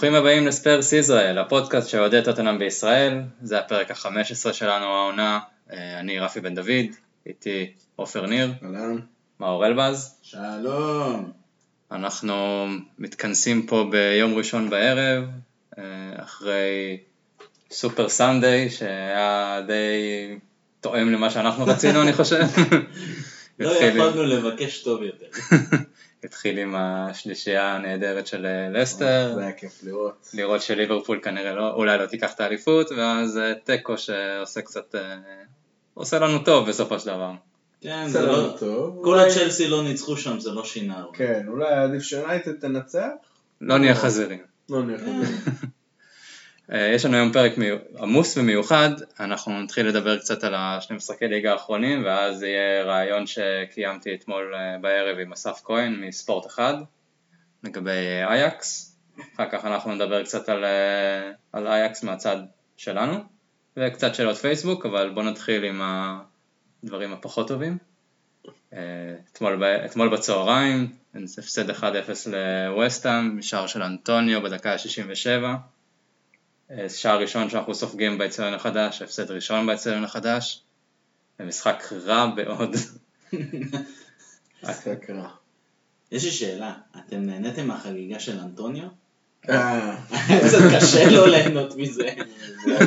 ברוכים הבאים לספרס ישראל, הפודקאסט של אוהדי טוטנאם בישראל, זה הפרק ה-15 שלנו העונה, אה, אני רפי בן דוד, איתי עופר ניר, אהלן. מאור אלבז, שלום. אנחנו מתכנסים פה ביום ראשון בערב, אה, אחרי סופר סנדיי, שהיה די תואם למה שאנחנו רצינו אני חושב. לא יכולנו לבקש טוב יותר. התחיל עם השלישייה הנהדרת של אה, לסטר, זה היה כיף לראות. לראות שליברפול כנראה לא, אולי לא תיקח את האליפות, ואז אה, תיקו שעושה קצת, אה, עושה לנו טוב בסופו של דבר. כן, זה לא... טוב. כל הצ'לסי לא ניצחו שם, זה לא שינה. כן, אולי עדיף שיונייטד תנצח? לא נהיה חזירים. לא נהיה חברים. אה, יש לנו היום פרק עמוס ומיוחד, אנחנו נתחיל לדבר קצת על השני משחקי ליגה האחרונים, ואז יהיה רעיון שקיימתי אתמול אה, בערב עם אסף כהן מספורט אחד, לגבי אה, אייקס, אחר כך אנחנו נדבר קצת על, על אייקס מהצד שלנו, וקצת שאלות פייסבוק, אבל בואו נתחיל עם הדברים הפחות טובים. אתמול, אתמול בצהריים, הפסד 1-0 לווסטהאם, משער של אנטוניו בדקה ה-67. שער ראשון שאנחנו סופגים באצטדיון החדש, הפסד ראשון באצטדיון החדש, ומשחק רע מאוד. משחק רע. יש לי שאלה, אתם נהניתם מהחגיגה של אנטוניו? אה, קצת קשה לו ליהנות מזה. זה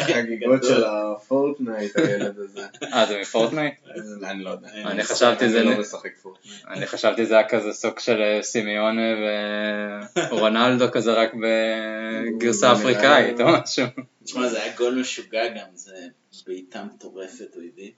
החגיגות של הפורטנייט הילד הזה. אה, זה מפורטנייט? אני לא יודע. אני חשבתי זה... אני לא משחק פורטנייט. אני חשבתי זה היה כזה סוג של אה, סימאונה ורונלדו כזה רק בגרסה אפריקאית או משהו. תשמע, זה היה גול משוגע גם, זה בעיטה מטורפת, הוא הביא.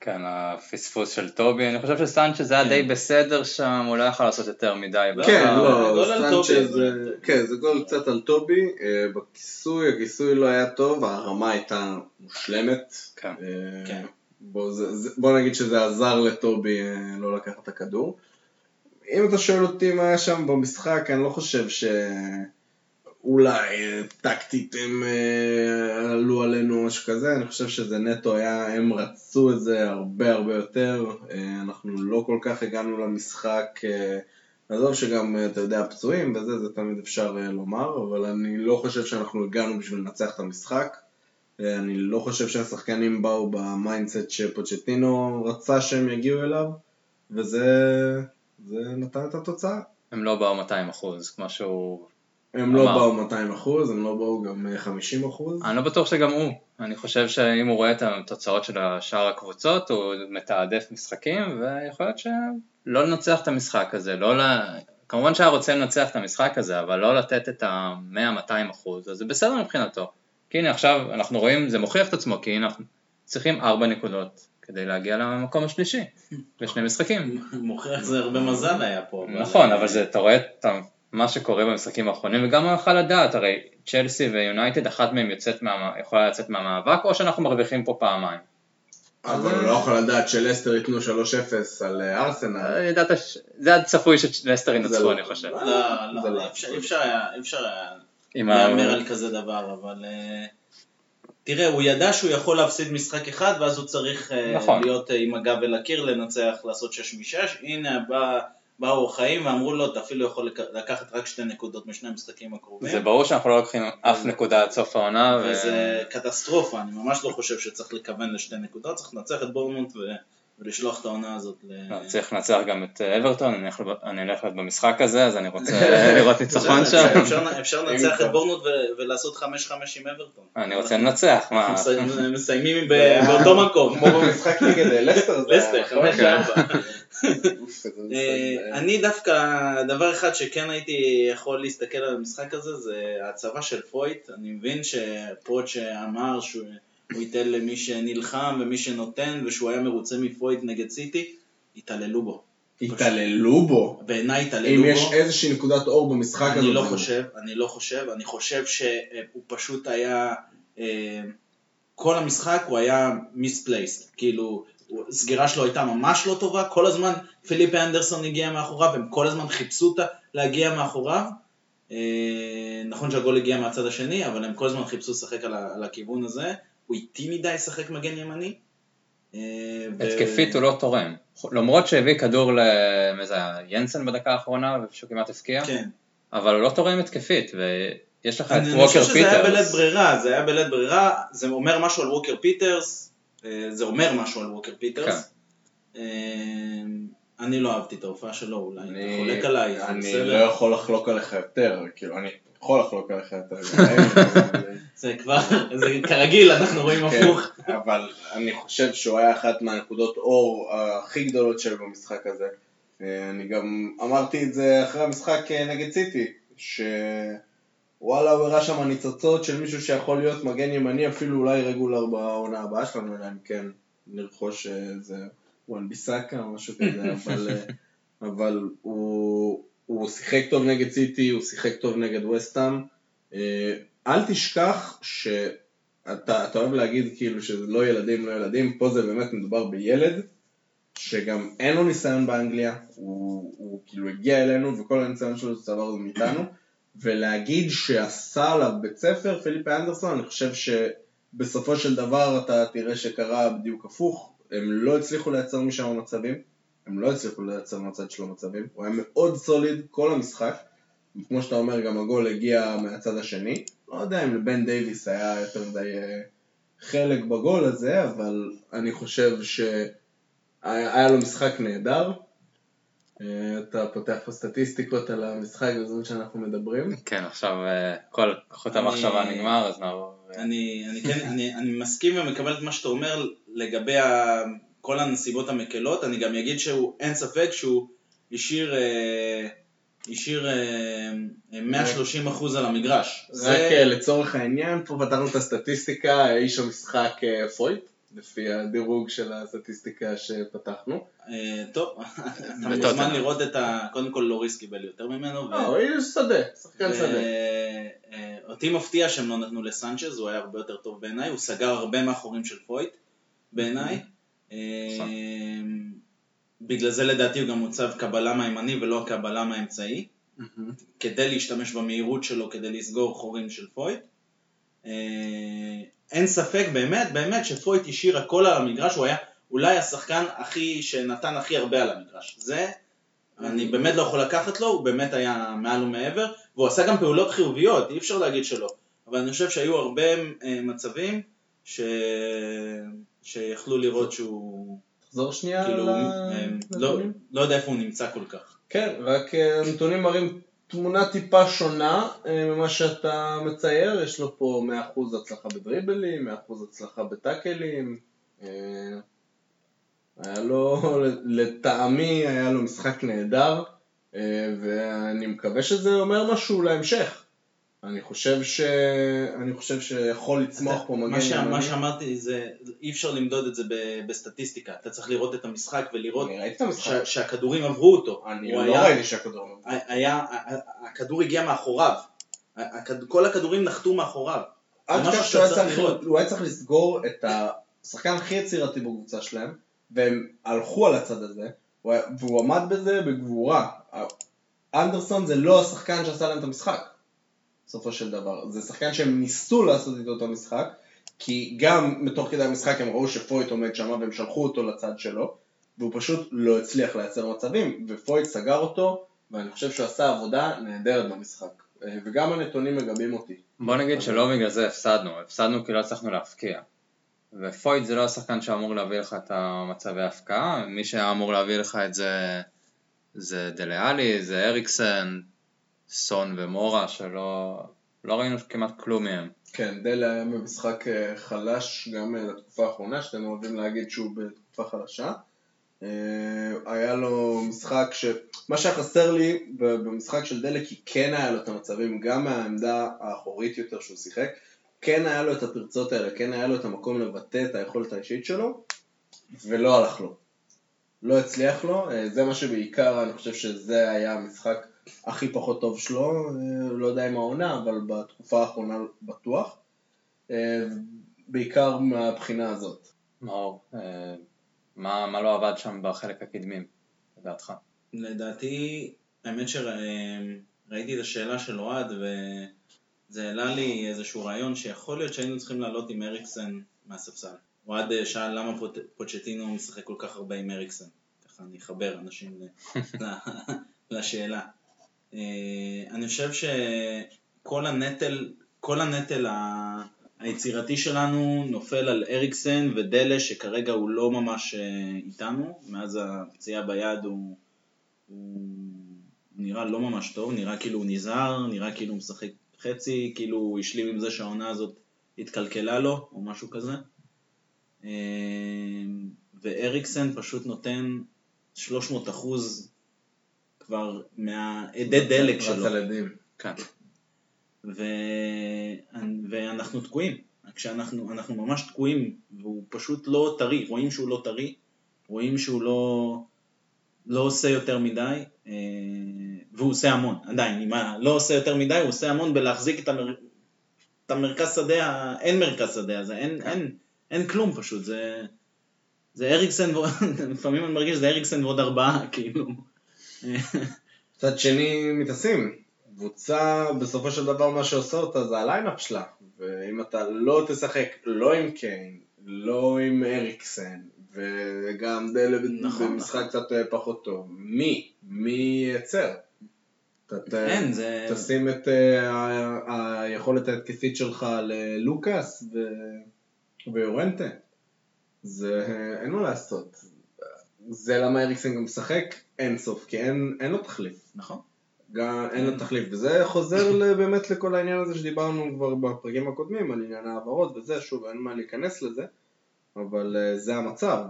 כן, הפספוס של טובי, אני חושב שסנצ'ז היה די בסדר שם, הוא לא יכול לעשות יותר מדי. כן. לא, סנצ'ז. כן, זה גול קצת על טובי, אה, בכיסוי, הכיסוי לא היה טוב, הרמה הייתה מושלמת. כן. אה, כן. בוא, נגיד שזה עזר לטובי אה, לא לקחת את הכדור. אם אתה שואל אותי מה היה שם במשחק, אני לא חושב שאולי אה, טקטית הם אה, עלו עלינו משהו כזה, אני חושב שזה נטו היה, הם רצו את זה הרבה הרבה יותר, אה, אנחנו לא כל כך הגענו למשחק, עזוב שגם, אתה יודע, פצועים וזה, זה תמיד אפשר לומר, אבל אני לא חושב שאנחנו הגענו בשביל לנצח את המשחק. אני לא חושב שהשחקנים באו ב mindset שפוצ'טינו רצה שהם יגיעו אליו, וזה זה נתן את התוצאה. הם לא באו 200 אחוז, כמו שהוא... הם לא. באו 200 אחוז, הם לא באו גם אה, 50 אחוז. אני לא בטוח שגם הוא. אני חושב שאם הוא רואה את התוצאות של שאר הקבוצות, הוא מתעדף משחקים, ויכול להיות שלא לנצח את המשחק הזה, לא ל... כמובן שהיה רוצה לנצח את המשחק הזה, אבל לא לתת את ה-100-200 אחוז, אז זה בסדר מבחינתו. כי הנה עכשיו אנחנו רואים, זה מוכיח את עצמו, כי הנה אנחנו צריכים 4 נקודות כדי להגיע למקום השלישי, בשני משחקים. מוכיח זה הרבה מזל היה פה. נכון, אבל זה, אתה רואה את מה שקורה במשחקים האחרונים, וגם הוא יכל לדעת, הרי צ'לסי ויונייטד, אחת מהם יוצאת מה, יכולה לצאת מהמאבק, או שאנחנו מרוויחים פה פעמיים. אבל הוא לא יכול לדעת שלסטר ייתנו 3-0 על אה, ארסנל. אה, ידעת, ש- זה היה צפוי שלסטר ינצחו, לא. אני חושב. לא, זה לא, לא. אי אפשר- היה- להמר על כזה דבר, אבל אה, תראה, הוא ידע שהוא יכול להפסיד משחק אחד, ואז הוא צריך אה, נכון. להיות אה, עם הגב אל הקיר, לנצח, לעשות שש משש, הנה בא- באו חיים ואמרו לו, אתה אפילו יכול לקחת רק שתי נקודות משני המשחקים הקרובים. זה ברור שאנחנו לא לוקחים אף נקודה עד סוף העונה. וזה קטסטרופה, אני ממש לא חושב שצריך לכוון לשתי נקודות, צריך לנצח את בורמונט ולשלוח את העונה הזאת לא, צריך לנצח גם את אברטון, אני אלך להיות במשחק הזה, אז אני רוצה לראות ניצחון שם. אפשר לנצח את בורנות ולעשות 5-5 עם אברטון. אני רוצה לנצח, מה? מסיימים באותו מקום. כמו במשחק נגד לסטר. לסטר, 5-4. אני דווקא, דבר אחד שכן הייתי יכול להסתכל על המשחק הזה זה ההצבה של פויט, אני מבין שפרוט שאמר שהוא הוא ייתן למי שנלחם ומי שנותן ושהוא היה מרוצה מפויט נגד סיטי, התעללו בו. התעללו בו. בעיניי התעללו אם בו. יש איזושהי נקודת אור במשחק הזה. אני לא חושב, אני לא חושב, אני חושב שהוא פשוט היה, אה, כל המשחק הוא היה מיספלייסט, כאילו, הסגירה שלו הייתה ממש לא טובה, כל הזמן פיליפה אנדרסון הגיע מאחוריו, הם כל הזמן חיפשו אותה להגיע מאחוריו, אה, נכון שהגול הגיע מהצד השני, אבל הם כל הזמן חיפשו לשחק על, על הכיוון הזה, הוא איטי מדי לשחק מגן ימני. אה, התקפית הוא לא תורם. למרות שהביא כדור ל... מי זה היה? יאנסן בדקה האחרונה, ושהוא כמעט הפקיע. כן, אבל הוא לא תורם התקפית, ויש לך את אני אני ווקר חושב שזה היה בלית פיטרס. ברירה, זה היה בלית ברירה, זה אומר משהו על ווקר פיטרס, זה אומר משהו על ווקר פיטרס. אה, אני לא אהבתי את ההופעה שלו, אולי אתה אני- חולק עליי, אני. לא יכול לחלוק עליך יותר, כאילו, אני יכול לחלוק עליך יותר. זה כבר, זה כרגיל, אנחנו רואים כן, הפוך. אבל אני חושב שהוא היה אחת מהנקודות אור הכי גדולות שלו במשחק הזה. אה, אני גם אמרתי את זה אחרי המשחק אה, נגד סיטי, שוואלה הוא הראה שם ניצוצות של מישהו שיכול להיות מגן ימני אפילו אולי רגולר בעונה הבאה שלנו, אלא אם כן נרכוש איזה וואן ביסאקה או משהו כזה, אבל, אה, אבל הוא, הוא שיחק טוב נגד סיטי, הוא שיחק טוב נגד וסטאם. אה, אל תשכח שאתה אתה אוהב להגיד כאילו שזה לא ילדים, לא ילדים, פה זה באמת מדובר בילד שגם אין לו ניסיון באנגליה, הוא, הוא כאילו הגיע אלינו וכל הניסיון שלו זה צבר זה מאיתנו, ולהגיד שעשה עליו בית ספר, פיליפ אנדרסון, אני חושב שבסופו של דבר אתה תראה שקרה בדיוק הפוך, הם לא הצליחו לייצר משם מצבים, הם לא הצליחו לייצר מהצד שלו מצבים, הוא היה מאוד סוליד כל המשחק, כמו שאתה אומר גם הגול הגיע מהצד השני, לא יודע אם לבן דייוויס היה יותר מדי אה, חלק בגול הזה, אבל אני חושב שהיה לו משחק נהדר. אה, אתה פותח פה סטטיסטיקות על המשחק בזמן שאנחנו מדברים. כן, עכשיו אה, כל כוחות המחשבה נגמר, אז נעבור. אה, אני, אני, כן, אני, אני מסכים ומקבל את מה שאתה אומר לגבי ה, כל הנסיבות המקלות, אני גם אגיד שהוא, אין ספק שהוא השאיר, השאיר אה, 130 אחוז על המגרש. רק זה, לצורך העניין, פה פתרנו את הסטטיסטיקה, איש המשחק פויט, לפי הדירוג של הסטטיסטיקה שפתחנו. אה, טוב, אתה. מוזמן לראות את ה... קודם כל לוריס קיבל יותר ממנו. לא, איש שדה, שחקן שדה. אה, אותי מפתיע שהם לא נתנו לסנצ'ז, הוא היה הרבה יותר טוב בעיניי, הוא סגר הרבה מהחורים של פויט בעיניי. אה, בגלל זה לדעתי הוא גם מוצב כבלם הימני ולא הכבלם האמצעי, כדי להשתמש במהירות שלו כדי לסגור חורים של פויט. אה, אין ספק באמת, באמת שפויט השאיר הכל על המגרש, הוא היה אולי השחקן הכי, שנתן הכי הרבה על המגרש. זה, אני באמת לא יכול לקחת לו, הוא באמת היה מעל ומעבר, והוא עשה גם פעולות חיוביות, אי אפשר להגיד שלא. אבל אני חושב שהיו הרבה אה, מצבים ש... שיכלו לראות שהוא, תחזור שנייה כאילו, על אה, לא. לא יודע איפה הוא נמצא כל כך. כן, רק הנתונים מראים תמונה טיפה שונה אה, ממה שאתה מצייר, יש לו פה 100% הצלחה בדריבלים, 100% הצלחה בטאקלים, אה, היה לו, לטעמי היה לו משחק נהדר, אה, ואני מקווה שזה אומר משהו להמשך. אני חושב ש... אני חושב שיכול לצמוח פה מגן מה, ש... מה. שאמרתי זה, אי אפשר למדוד את זה ב... בסטטיסטיקה, אתה צריך לראות את המשחק ולראות אני ראיתי את המשחק, ש... שהכדורים עברו אותו. אני לא היה- ראיתי שהכדור... היה, הכדור הגיע מאחוריו, הכד... כל הכדורים נחתו מאחוריו. משהו תשכח שהוא היה צריך. הוא היה צריך לסגור את השחקן הכי יצירתי בקבוצה שלהם, והם הלכו על הצד הזה, והוא עמד בזה בגבורה. אנדרסון זה לא השחקן שעשה להם את המשחק, בסופו של דבר. זה שחקן שהם ניסו לעשות איתו את המשחק, כי גם מתוך כדי המשחק הם ראו שפויט עומד שם והם שלחו אותו לצד שלו, והוא פשוט לא הצליח לייצר מצבים, ופויט סגר אותו, ואני חושב שהוא עשה עבודה נהדרת במשחק. אה, וגם הנתונים מגבים אותי. בוא נגיד שלא בגלל זה הפסדנו, הפסדנו כי לא הצלחנו להפקיע. ופויט זה לא השחקן שאמור להביא לך את המצבי ההפקעה, מי שהיה אמור להביא לך את זה זה דליאלי, זה אריקסן, סון ומורה, שלא לא ראינו כמעט כלום מהם. כן, דלה היה במשחק אה, חלש גם אה, לתקופה האחרונה, שאתם אוהבים להגיד שהוא בתקופה חלשה. אה, היה לו משחק ש... מה שהיה חסר לי במשחק של דלה, כי כן היה לו את המצבים, גם מהעמדה האחורית יותר שהוא שיחק, כן היה לו את הפרצות האלה, כן היה לו את המקום לבטא את היכולת האישית שלו, ולא הלך לו. לא הצליח לו, זה מה שבעיקר, אני חושב שזה היה המשחק הכי פחות טוב שלו, אה, לא יודע אם העונה, אבל בתקופה האחרונה בטוח. אה, בעיקר מהבחינה הזאת. מאור, אה, מה, מה לא עבד שם בחלק הקדמי, לדעתך? לדעתי, האמת שראיתי את השאלה של אוהד וזה העלה לי איזשהו רעיון שיכול להיות שהיינו צריכים לעלות עם אריקסן מהספסל. אוהד שאל למה פוט- פוצ'טינו משחק כל כך הרבה עם אריקסן. ככה אני אחבר אנשים ל- לשאלה. אה, אני חושב שכל הנטל, כל הנטל ה- היצירתי שלנו נופל על אריקסן ודלה שכרגע הוא לא ממש אה, איתנו, מאז הפציעה ביד הוא, הוא נראה לא ממש טוב, נראה כאילו הוא נזהר, נראה כאילו הוא משחק חצי, כאילו הוא השלים עם זה שהעונה הזאת התקלקלה לו או משהו כזה. אה, ואריקסן פשוט נותן 300 אחוז כבר מהאדי דלק שלו. עדים. כן. ו... ואנחנו תקועים. כשאנחנו אנחנו ממש תקועים, והוא פשוט לא טרי, רואים שהוא לא טרי, רואים שהוא לא, לא עושה יותר מדי, אה, והוא עושה המון, עדיין, אם לא עושה יותר מדי, הוא עושה המון בלהחזיק את, המר... את המרכז שדה, אין מרכז שדה הזה, אין, אין, אין כלום פשוט, זה, זה אריקסן, לפעמים אני מרגיש שזה אריקסן ועוד ארבעה, כאילו. מצד שני מתעשים. קבוצה בסופו של דבר מה שעושה אותה זה ה lineup שלה. ואם אתה לא תשחק לא עם קיין, לא עם אריקסן, וגם דלה נכון, במשחק נכון. קצת אה, פחות טוב, מי? מי ייצר? אין, זה... תשים את אה, היכולת ההתקפית שלך ללוקאס ו- ויורנטה. זה אין מה לעשות. זה למה אריקסן גם משחק אין סוף, כי אין, אין לו תחליף. נכון. גם אין לו תחליף, וזה חוזר באמת לכל העניין הזה שדיברנו כבר בפרקים הקודמים, על עניין ההעברות וזה, שוב, אין מה להיכנס לזה, אבל אה, זה המצב,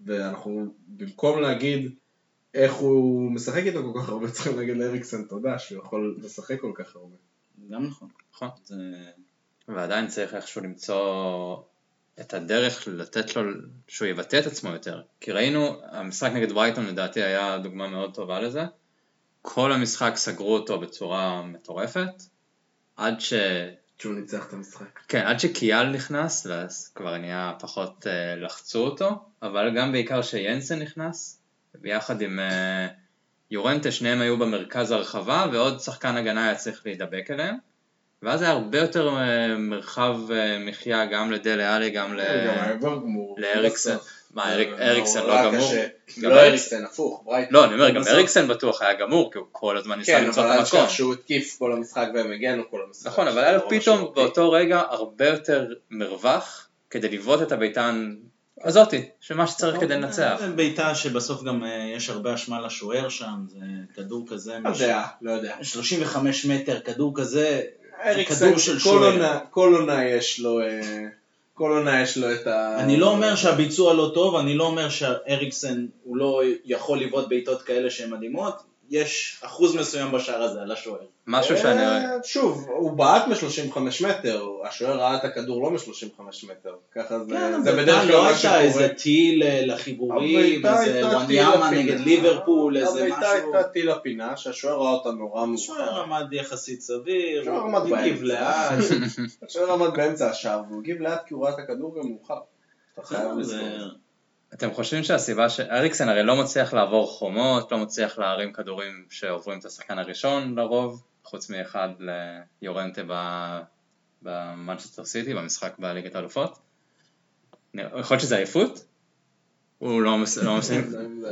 ואנחנו במקום להגיד איך הוא משחק איתו כל כך הרבה, צריכים להגיד לאריקסן תודה שהוא יכול לשחק כל כך הרבה. גם נכון. נכון. זה... ועדיין צריך איכשהו למצוא את הדרך לתת לו, שהוא יבטא את עצמו יותר. כי ראינו, המשחק נגד ברייטון לדעתי היה דוגמה מאוד טובה לזה. כל המשחק סגרו אותו בצורה מטורפת, עד ש... שהוא ניצח את המשחק. כן, עד שקיאל נכנס, ואז כבר נהיה פחות אה, לחצו אותו, אבל גם בעיקר שינסן נכנס, ביחד עם אה, יורנטה, שניהם היו במרכז הרחבה, ועוד שחקן הגנה היה צריך להידבק אליהם, ואז היה הרבה יותר אה, מרחב אה, מחיה גם לדלה עלי, גם גמור. לאריקסן. מה, אריק- אה, אריקסן לא גמור? קשה. גם לא אריקסן- הפוך, ברייטון. לא, אני אומר, גם אריקסן בטוח היה גמור, כי הוא כל הזמן ניסה כן, למצוא אבל את אל המקום. תשכח שהוא התקיף כל המשחק והם הגנו כל המשחק. נכון, אבל היה לו נורא פתאום משמעותי. באותו רגע הרבה יותר מרווח כדי לבעוט את הביתן הזאתי, שמה שצריך כדי לנצח. זה בעיטה שבסוף גם אה, יש הרבה אשמה לשוער שם, זה כדור כזה, לא יודע, לא יודע. 35 מטר, כדור כזה, אריקסן. עונה- כל עונה יש לו, אה, כל עונה יש לו את ה... אני לא אומר שהביצוע לא טוב, אני לא אומר שאריקסן הוא לא יכול לבעוט בעיטות כאלה שהן מדהימות, יש אחוז מסוים בשער הזה על השוער. משהו שאני... אה, שוב, הוא בעט מ-35 מטר, השוער ראה את הכדור לא מ-35 מטר. ככה זה, כן, זה בדרך כאן כלל לא מה הייתה. איזה טיל לחיבורים, איזה וואניאמה. נגד ליברפול, איזה משהו. הייתה טיל לפינה, שהשוער ראה אותה נורא השוער מאוחר. עמד יחסית סביר, השוער הוא הגיב. לאט. השוער עמד באמצע השער, והוא הגיב לאט כי הוא ראה את הכדור גם מאוחר. אתה חייב זה- לזכור. אתם חושבים שהסיבה ש... אריקסן הרי לא מצליח לעבור חומות, לא מצליח להרים כדורים שעוברים את השחקן הראשון לרוב, חוץ מאחד ליורנטה במנצ'סטר סיטי, במשחק בליגת האלופות. יכול להיות שזה עייפות? הוא לא מס- לא מפסיק-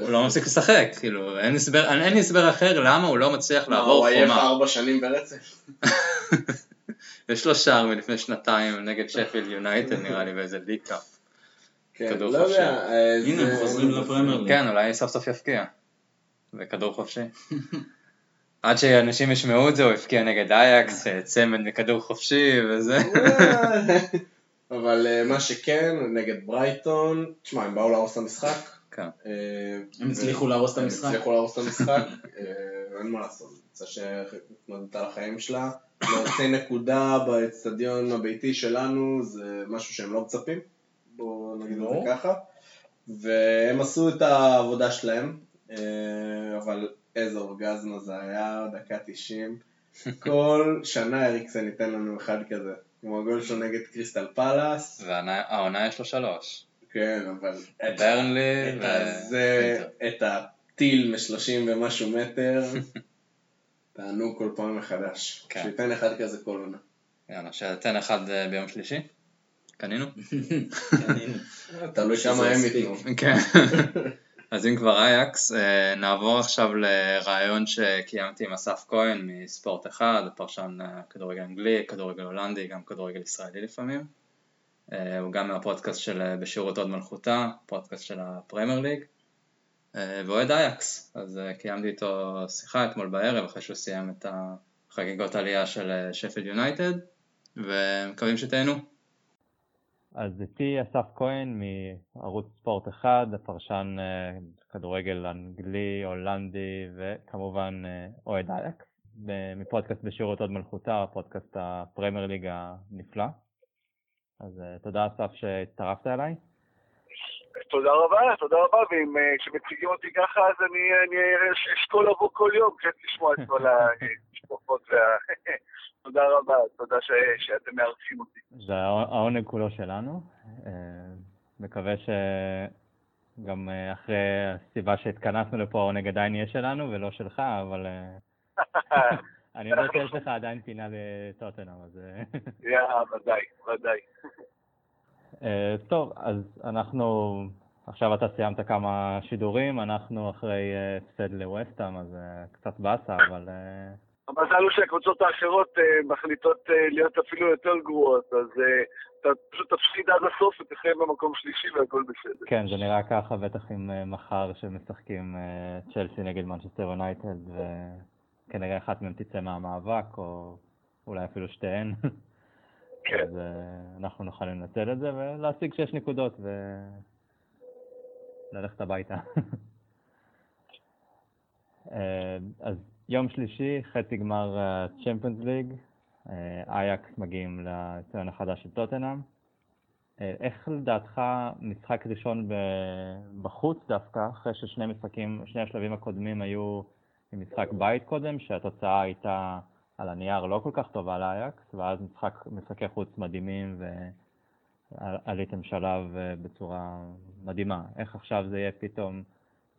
הוא לא מפסיק לשחק, כאילו, אין הסבר- אין הסבר אחר למה הוא לא מצליח לעבור הוא עייף חומה. ארבע שנים ברצף? יש לו שער מלפני שנתיים נגד שפילד יונייטד נראה לי באיזה League Cup. כן, כדור לא חופשי. יודע. אה, הנה, זה- הם חוזרים לפרמייר. כן, אולי סוף סוף יפקיע. וכדור חופשי. עד שאנשים ישמעו את זה, הוא הפקיע נגד אייקס, צמד מכדור חופשי וזה. אבל אה, מה שכן, נגד ברייטון, תשמע, הם באו להרוס את המשחק. כן. אה, הם הצליחו להרוס את הם המשחק. הצליחו להרוס את המשחק, אה, אין מה לעשות. קבוצה שהתמודדה על החיים שלה. להוציא נקודה באצטדיון הביתי שלנו זה משהו שהם לא מצפים. בואו נגיד את. זה ככה. והם עשו את העבודה שלהם, אה, אבל איזה אורגזמה זה היה, דקה 90. כל שנה אריקסן ייתן לנו אחד כזה. כמו הגול שלו נגד קריסטל פאלאס. והעונה יש לו שלוש. כן, אבל... ברנלי ו... הזה, את הטיל מ-30 ומשהו מטר, תענו כל פעם מחדש. כן. שייתן אחד כזה כל עונה. יאללה, שתן אחד אה, ביום שלישי? קנינו? הנה. תלוי כמה הם. ייתנו. כן. אז אם כבר אייקס, אה, נעבור עכשיו לריאיון שקיימתי עם אסף כהן מספורט אחד, פרשן אה, כדורגל אנגלי, כדורגל הולנדי, גם כדורגל ישראלי לפעמים. אה, הוא גם מהפודקאסט של בשירות הוד מלכותה, פודקאסט של הפרמייר ליג, ואוהד אייקס, אז קיימתי איתו שיחה אתמול בערב אחרי שהוא סיים את החגיגות עלייה של שפילד יונייטד, ומקווים שתהנו. אז איתי אסף כהן מערוץ ספורט אחד, פרשן אה, כדורגל אנגלי, הולנדי וכמובן אה, אוהד אייקס, מפודקאסט בשירות הוד מלכותה, פודקאסט הפרמייר ליג הנפלא. אז אה, תודה אסף שהצטרפת אליי. תודה רבה, תודה רבה, ואם כשמציגים אותי ככה אז אני אשקול לבוא כל יום, כן לשמוע את כל המשפחות וה... תודה רבה, תודה ש... שאתם מארחים אותי. זה העונג כולו שלנו. אה, מקווה שגם אה, אחרי הסיבה שהתכנסנו לפה העונג עדיין יהיה שלנו ולא שלך, אבל אה, אני יודע שיש לך עדיין פינה לטוטנאם, אז... יאה, ודאי, ודאי. טוב, אז אנחנו, עכשיו אתה סיימת כמה שידורים, אנחנו אחרי הפסד לווסטהאם, אז קצת באסה, אבל המזל הוא שהקבוצות האחרות uh, מחליטות uh, להיות אפילו יותר גרועות, אז uh, אתה פשוט תפסיד עד הסוף ותחיה במקום שלישי והכל בסדר. כן, זה נראה ככה, בטח uh, מחר שמשחקים צ'לסי נגד מנצ'סטר יונייטד, וכנראה אחת מהן תצא מהמאבק, או אולי אפילו שתיהן. כן. אז אנחנו נוכל לנצל את זה ולהשיג שש נקודות וללכת הביתה. אז יום שלישי, חצי גמר צ'מפיונס ליג, אייקס מגיעים לציון החדש של טוטנאם. אה, איך לדעתך משחק ראשון בחוץ דווקא, אחרי ששני משחקים, שני השלבים הקודמים היו עם משחק בית קודם, שהתוצאה הייתה על הנייר לא כל כך טובה לאייקס, ואז משחק, משחקי חוץ מדהימים ועליתם שלב אה, בצורה מדהימה. איך עכשיו זה יהיה פתאום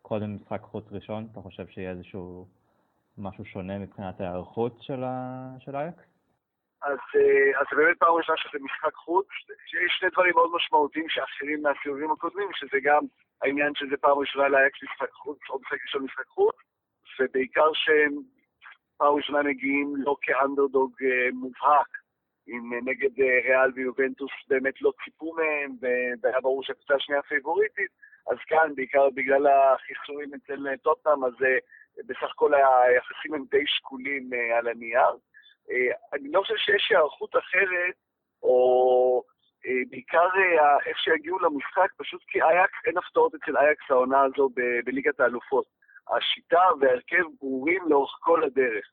קודם משחק חוץ ראשון? אתה חושב שיהיה איזשהו משהו שונה מבחינת ההיערכות של, ה... של אייקס? אז, אה, זה באמת פעם ראשונה שזה משחק חוץ, יש שני דברים מאוד משמעותיים שאחרים מהסיבובים הקודמים, שזה גם העניין שזה פעם ראשונה לאייקס משחק חוץ, או משחק ראשון משחק חוץ, ובעיקר שהם פעם ראשונה מגיעים לא כאנדרדוג אה, מובהק, אם נגד אה, ריאל ויובנטוס באמת לא ציפו מהם, והיה ברור שהקבוצה השנייה פייבוריטית, אז כאן, בעיקר בגלל החיסורים אצל טוטנאם, אז בסך הכל היחסים הם די שקולים uh, על הנייר. אני לא חושב שיש היערכות אחרת, או בעיקר איך שיגיעו למשחק, פשוט כי אייקס, אין הפתעות אצל אייקס העונה הזו ב- בליגת האלופות. השיטה וההרכב ברורים לאורך כל הדרך.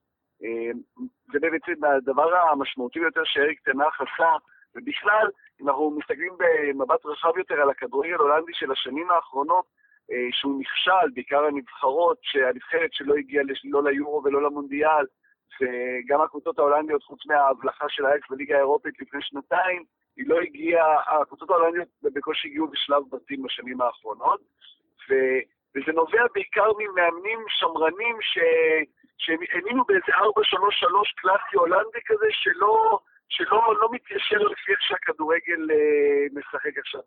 זה בעצם הדבר המשמעותי ביותר שאריק תנח עשה, ובכלל, אם אנחנו מסתכלים במבט רחב יותר על הכדורגל ההולנדי של השנים האחרונות, אה, שהוא נכשל, בעיקר הנבחרות, שהנבחרת שלא הגיעה לא ליורו ולא למונדיאל, וגם הקבוצות ההולנדיות, חוץ מההבלחה של האקס בליגה האירופית לפני שנתיים, היא לא הגיעה, הקבוצות ההולנדיות בקושי הגיעו בשלב בתים בשנים האחרונות, ו, וזה נובע בעיקר ממאמנים שמרנים ש, שהם האמינו באיזה 4-3-3 קלאסי הולנדי כזה, שלא, שלא לא מתיישר לפי איך שהכדורגל אה, משחק עכשיו. 4-3-3,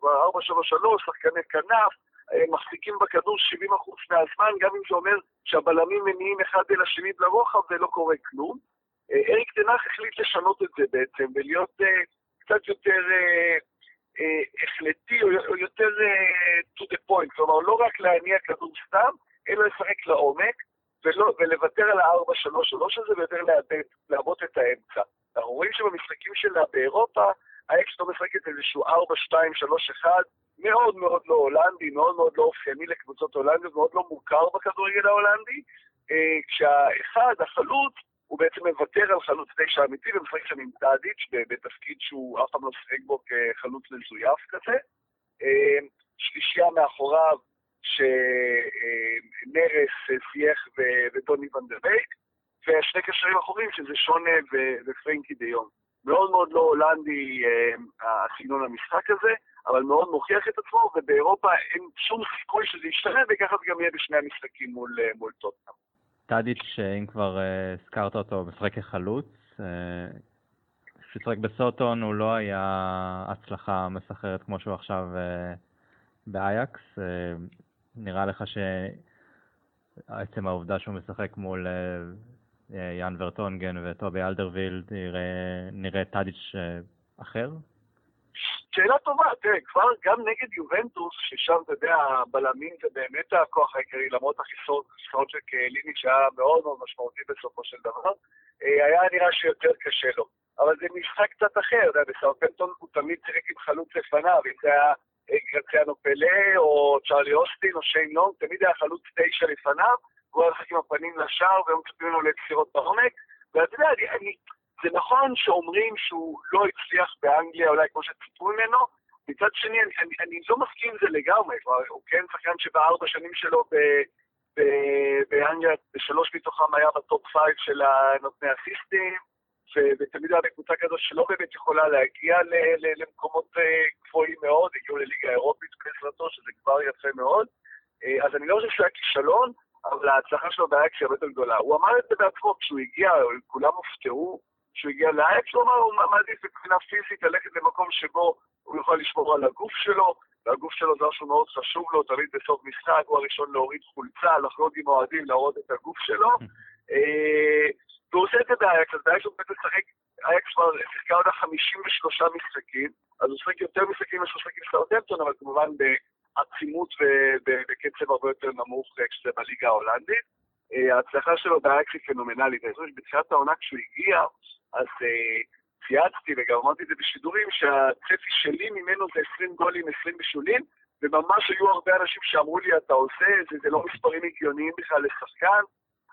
שחקני כנף, אה, מחזיקים בכדור 70% מהזמן, גם אם זה אומר שהבלמים מניעים אחד אל השני לרוחב ולא קורה כלום. אה, אריק תנח החליט לשנות את זה בעצם, ולהיות uh, קצת יותר uh, החלטי או יותר uh, to the point, כלומר לא רק להניע כדור סתם, אלא לשחק לעומק, ולא, ולוותר על ה-4-3-3 הזה ויותר לעבוד את האמצע. אנחנו רואים שבמשחקים שלה באירופה, האקס לא משחקת איזשהו 4-2-3-1, מאוד מאוד לא הולנדי, מאוד מאוד לא אופייני לקבוצות הולנדיות, מאוד לא מוכר בכדורגל ההולנדי, אה, כשהאחד, החלוץ, הוא בעצם מוותר על חלוץ תשע אמיתי ומשחק שם עם טאדיץ' בתפקיד שהוא אף פעם לא שיחק בו כחלוץ מזויף כזה. אה, שלישייה מאחוריו שנרס, סייח וטוני ונדרבייק, ושני קשרים אחורים שזה שונה ופרנקי דיון. מאוד מאוד לא הולנדי אה, הסגנון המשחק הזה. אבל מאוד מוכיח את עצמו, ובאירופה אין שום סיכוי שזה ישתנה, וככה זה גם יהיה בשני המשחקים מול, אה, מול טוטנאם. טאדיץ', אם כבר אה, הזכרת אותו, משחק כחלוץ, כששיחק בסאות'המפטון הוא לא היה הצלחה מסחררת כמו שהוא עכשיו באייקס. נראה לך שעצם העובדה שהוא משחק מול אה, יאן ורטונגן וטובי אלדרווילד נראה, טאדיץ' אה, אחר? שאלה טובה, תראה, כבר גם נגד יובנטוס, ששם, אתה יודע, הבלמים זה באמת הכוח העיקרי, למרות החיסרון של קייליני שהיה מאוד מאוד משמעותי בסופו של דבר, אה, היה נראה שיותר קשה לו. אבל זה משחק קצת אחר, אתה יודע, בסאוטמפטון הוא תמיד שיחק עם חלוץ לפניו, אם זה היה גרציאנו פלה, או צ'ארלי אוסטין, או שיין לונג, תמיד היה חלוץ תשע לפניו, הוא היה עם הפנים לשער, והיו מצפים ממנו ליצירות בעומק, ואתה יודע, אני, אני, זה נכון שאומרים שהוא לא הצליח באנגליה אולי כמו שציפו ממנו, מצד שני, אני, אני, אני לא מסכים עם זה לגמרי, הוא כן שחקן שבארבע שנים שלו ב, ב, באנגליה, בשלוש מתוכם היה ב top five של נותני אסיסטים, ותמיד היה בקבוצה כזו שלא באמת יכולה להגיע למקומות אה, גבוהים מאוד, הגיעו לליגה האירופית בעזרתו, שזה כבר יפה מאוד. אה, אז אני לא חושב שהוא היה כישלון, אבל ההצלחה שלו באייקס היא הרבה יותר גדולה. הוא אמר את זה בעצמו כשהוא הגיע, כולם הופתעו כשהוא הגיע לאייקס, הוא אמר, הוא מעדיף מבחינה פיזית ללכת למקום שבו הוא יוכל לשמור על הגוף שלו, והגוף שלו זה משהו מאוד חשוב לו, תמיד בסוף משחק הוא הראשון להוריד חולצה, לחגוג עם אוהדים, להראות את הגוף שלו. והוא עושה את זה באייקס, אז באייקס הוא באמת משחק, אייקס כבר שיחקה עוד 53 משחקים, אז הוא משחק יותר משחקים ממה שהוא משחק עם סאוטמפטון, אבל כמובן בעצימות ובקצב הרבה יותר נמוך אה, כשזה בליגה ההולנדית. אה, ההצלחה שלו באייקס היא פנומנלית. אני חושב שבתחילת העונה כשהוא הגיע, אז אה, צייצתי וגם אמרתי את זה בשידורים, שהצפי שלי ממנו זה 20 גולים, 20 בישולים, וממש היו הרבה אנשים שאמרו לי, אתה עושה זה לא מספרים הגיוניים בכלל לשחקן.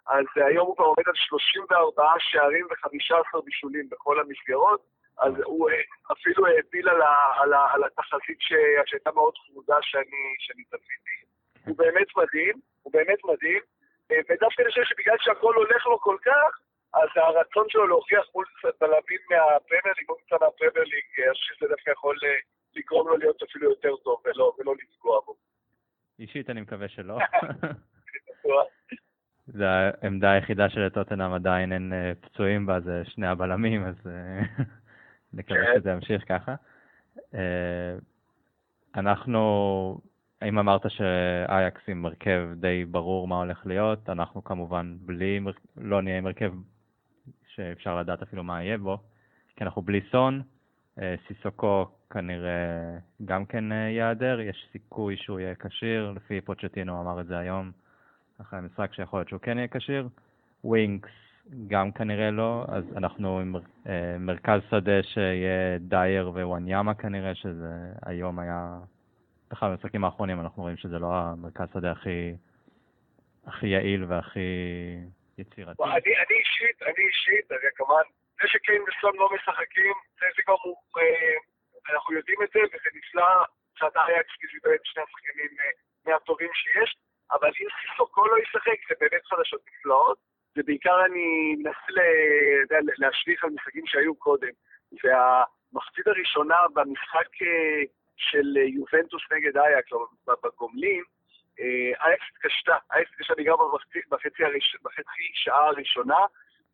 אז היום הוא כבר עומד על 34 שערים ו-15 בישולים בכל המסגרות, אז הוא אה, אפילו העפיל על, על, על התחזית שהייתה מאוד חמודה שאני, שאני צפיתי. הוא באמת מדהים, הוא באמת מדהים, אה, ודווקא אני חושב שבגלל שהכל הולך לו כל כך, אז הרצון שלו להוכיח מול בלמים מהפרמייר ליג, מול קצת מהפרמייר ליג, אני חושב שזה דווקא יכול אה, לגרום לו להיות אפילו יותר טוב ולא, ולא לפגוע בו. אישית אני מקווה שלא. זה העמדה היחידה של טוטנאם עדיין אין אה, פצועים בה, זה שני הבלמים, אז אה, נקווה כן. שזה ימשיך ככה. אה, אנחנו, אם אמרת שאייקס עם הרכב די ברור מה הולך להיות, אנחנו כמובן בלי, לא נהיה עם הרכב שאפשר לדעת אפילו מה יהיה בו, כי אנחנו בלי סון, סיסוקו כנראה גם כן ייעדר, יש סיכוי שהוא יהיה כשיר, לפי פוצ'טינו אמר את זה היום. אחרי המשחק שיכול להיות שהוא כן יהיה כשיר. ווינקס גם כנראה לא, אז אנחנו עם אה, מרכז שדה שיהיה דייר ווואניאמה כנראה, שזה היום היה, בכלל במשחקים האחרונים אנחנו רואים שזה לא המרכז שדה הכי, הכי יעיל והכי יצירתי. אני, אני אישית, אני אישית, הרי כמובן, זה שקיין וסון לא משחקים, זה, כבר, אה, אנחנו יודעים את זה, וזה נפלא, שאתה היה אקסקיזי בין שני השחקנים אה, מהטובים שיש. אבל אם סיסוקו לא ישחק, זה באמת חדשות נפלאות. ובעיקר אני מנסה להשליך על משחקים שהיו קודם. והמחצית הראשונה במשחק אה, של יובנטוס נגד אייקס, או בגומלין, אה, אייקס התקשתה, אייקס התקשתה בעיקר בחצי, הראש, בחצי שעה הראשונה,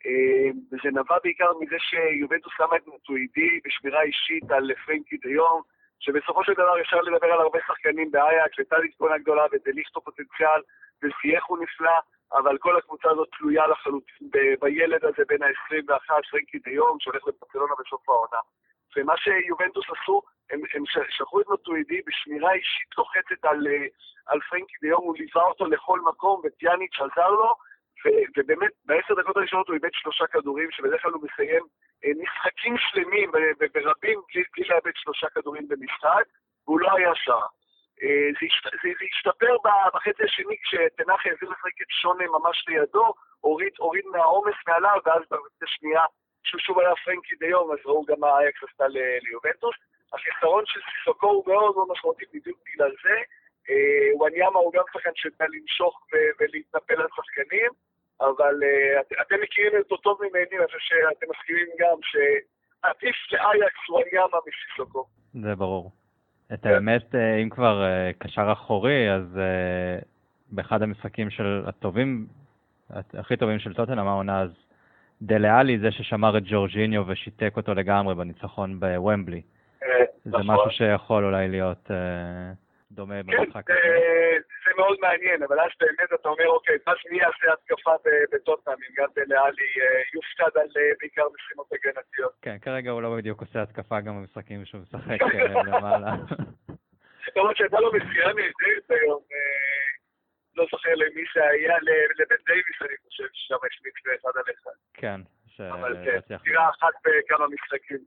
אה, וזה נבע בעיקר מזה שיובנטוס שמה את נטואידי בשמירה אישית על פרנקי דיום, שבסופו של דבר אפשר לדבר על הרבה שחקנים באייקס, וטליס בונה גדולה, ודליסטו פוטנציאל, וסייח הוא נפלא, אבל כל הקבוצה הזאת תלויה לחלוטין בילד הזה בין ה-21, פרנקי דיום, שהולך לברצלונה בסוף העונה. ומה שיובנטוס עשו, הם, הם שלחו את מטואידי בשמירה אישית לוחצת על, על פרנקי דיום, הוא ליווה אותו לכל מקום, וטיאניץ' עזר לו, ובאמת, בעשר דקות הראשונות הוא איבד שלושה כדורים, שבדרך כלל הוא מסיים אה, משחקים שלמים ברבים בלי, בלי לאבד שלושה כדורים במשחק, והוא לא היה שם. אה, זה, השתפר בחצי השני כשתנח העביר לשחק את שונה ממש לידו, הוריד, הוריד מהעומס מעליו, ואז בחצי השנייה, כשהוא שוב היה פרנקי דיום, אז ראו גם מה אייקס עשתה ליובנטוס. החיסרון של סיסוקו הוא מאוד מאוד משמעותי בדיוק בגלל זה. אה, וואניאמה הוא גם שחקן שיודע למשוך ולהתנפל על שחקנים. אבל uh, אתם מכירים אותו טוב ממני, אני חושב שאתם מסכימים גם שעדיף לאייקס ווניאמה מסיסוקו. זה ברור. את כן. האמת, אה, אם כבר uh, קשר אחורי, אז באחד המשחקים של הטובים, הכי טובים של טוטנאם העונה, אז דלאלי זה ששמר את ג'ורג'יניו ושיתק אותו לגמרי בניצחון בוומבלי. זה נכון. משהו שיכול אולי להיות דומה כן, במשחק הזה. מאוד מעניין, אבל אז באמת אתה אומר, אוקיי, אז מי יעשה התקפה בטוטנאם, אם גם דלאלי יופקד על בעיקר משימות הגנתיות. כן, כרגע הוא לא בדיוק עושה התקפה גם במשחקים שהוא משחק למעלה. למרות שהייתה לו מסירה נהדרת היום, לא זוכר למי זה היה, לבן דייוויס אני חושב, ששם השמיץ באחד על אחד. כן. אבל כן, מסירה אחת בכמה משחקים.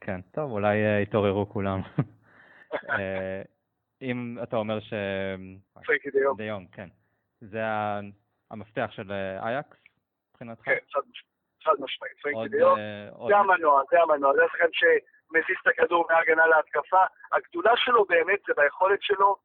כן, טוב, אולי יתעוררו כולם. אם אתה אומר ש... פרנקי דיום. דיום, כן. זה המפתח של אייקס מבחינתך? כן, חד משמעית. פרנקי דיום. זה המנוע, זה המנוע. זה השחקן שמזיז את הכדור מהגנה להתקפה. הגדולה שלו באמת זה ביכולת שלו.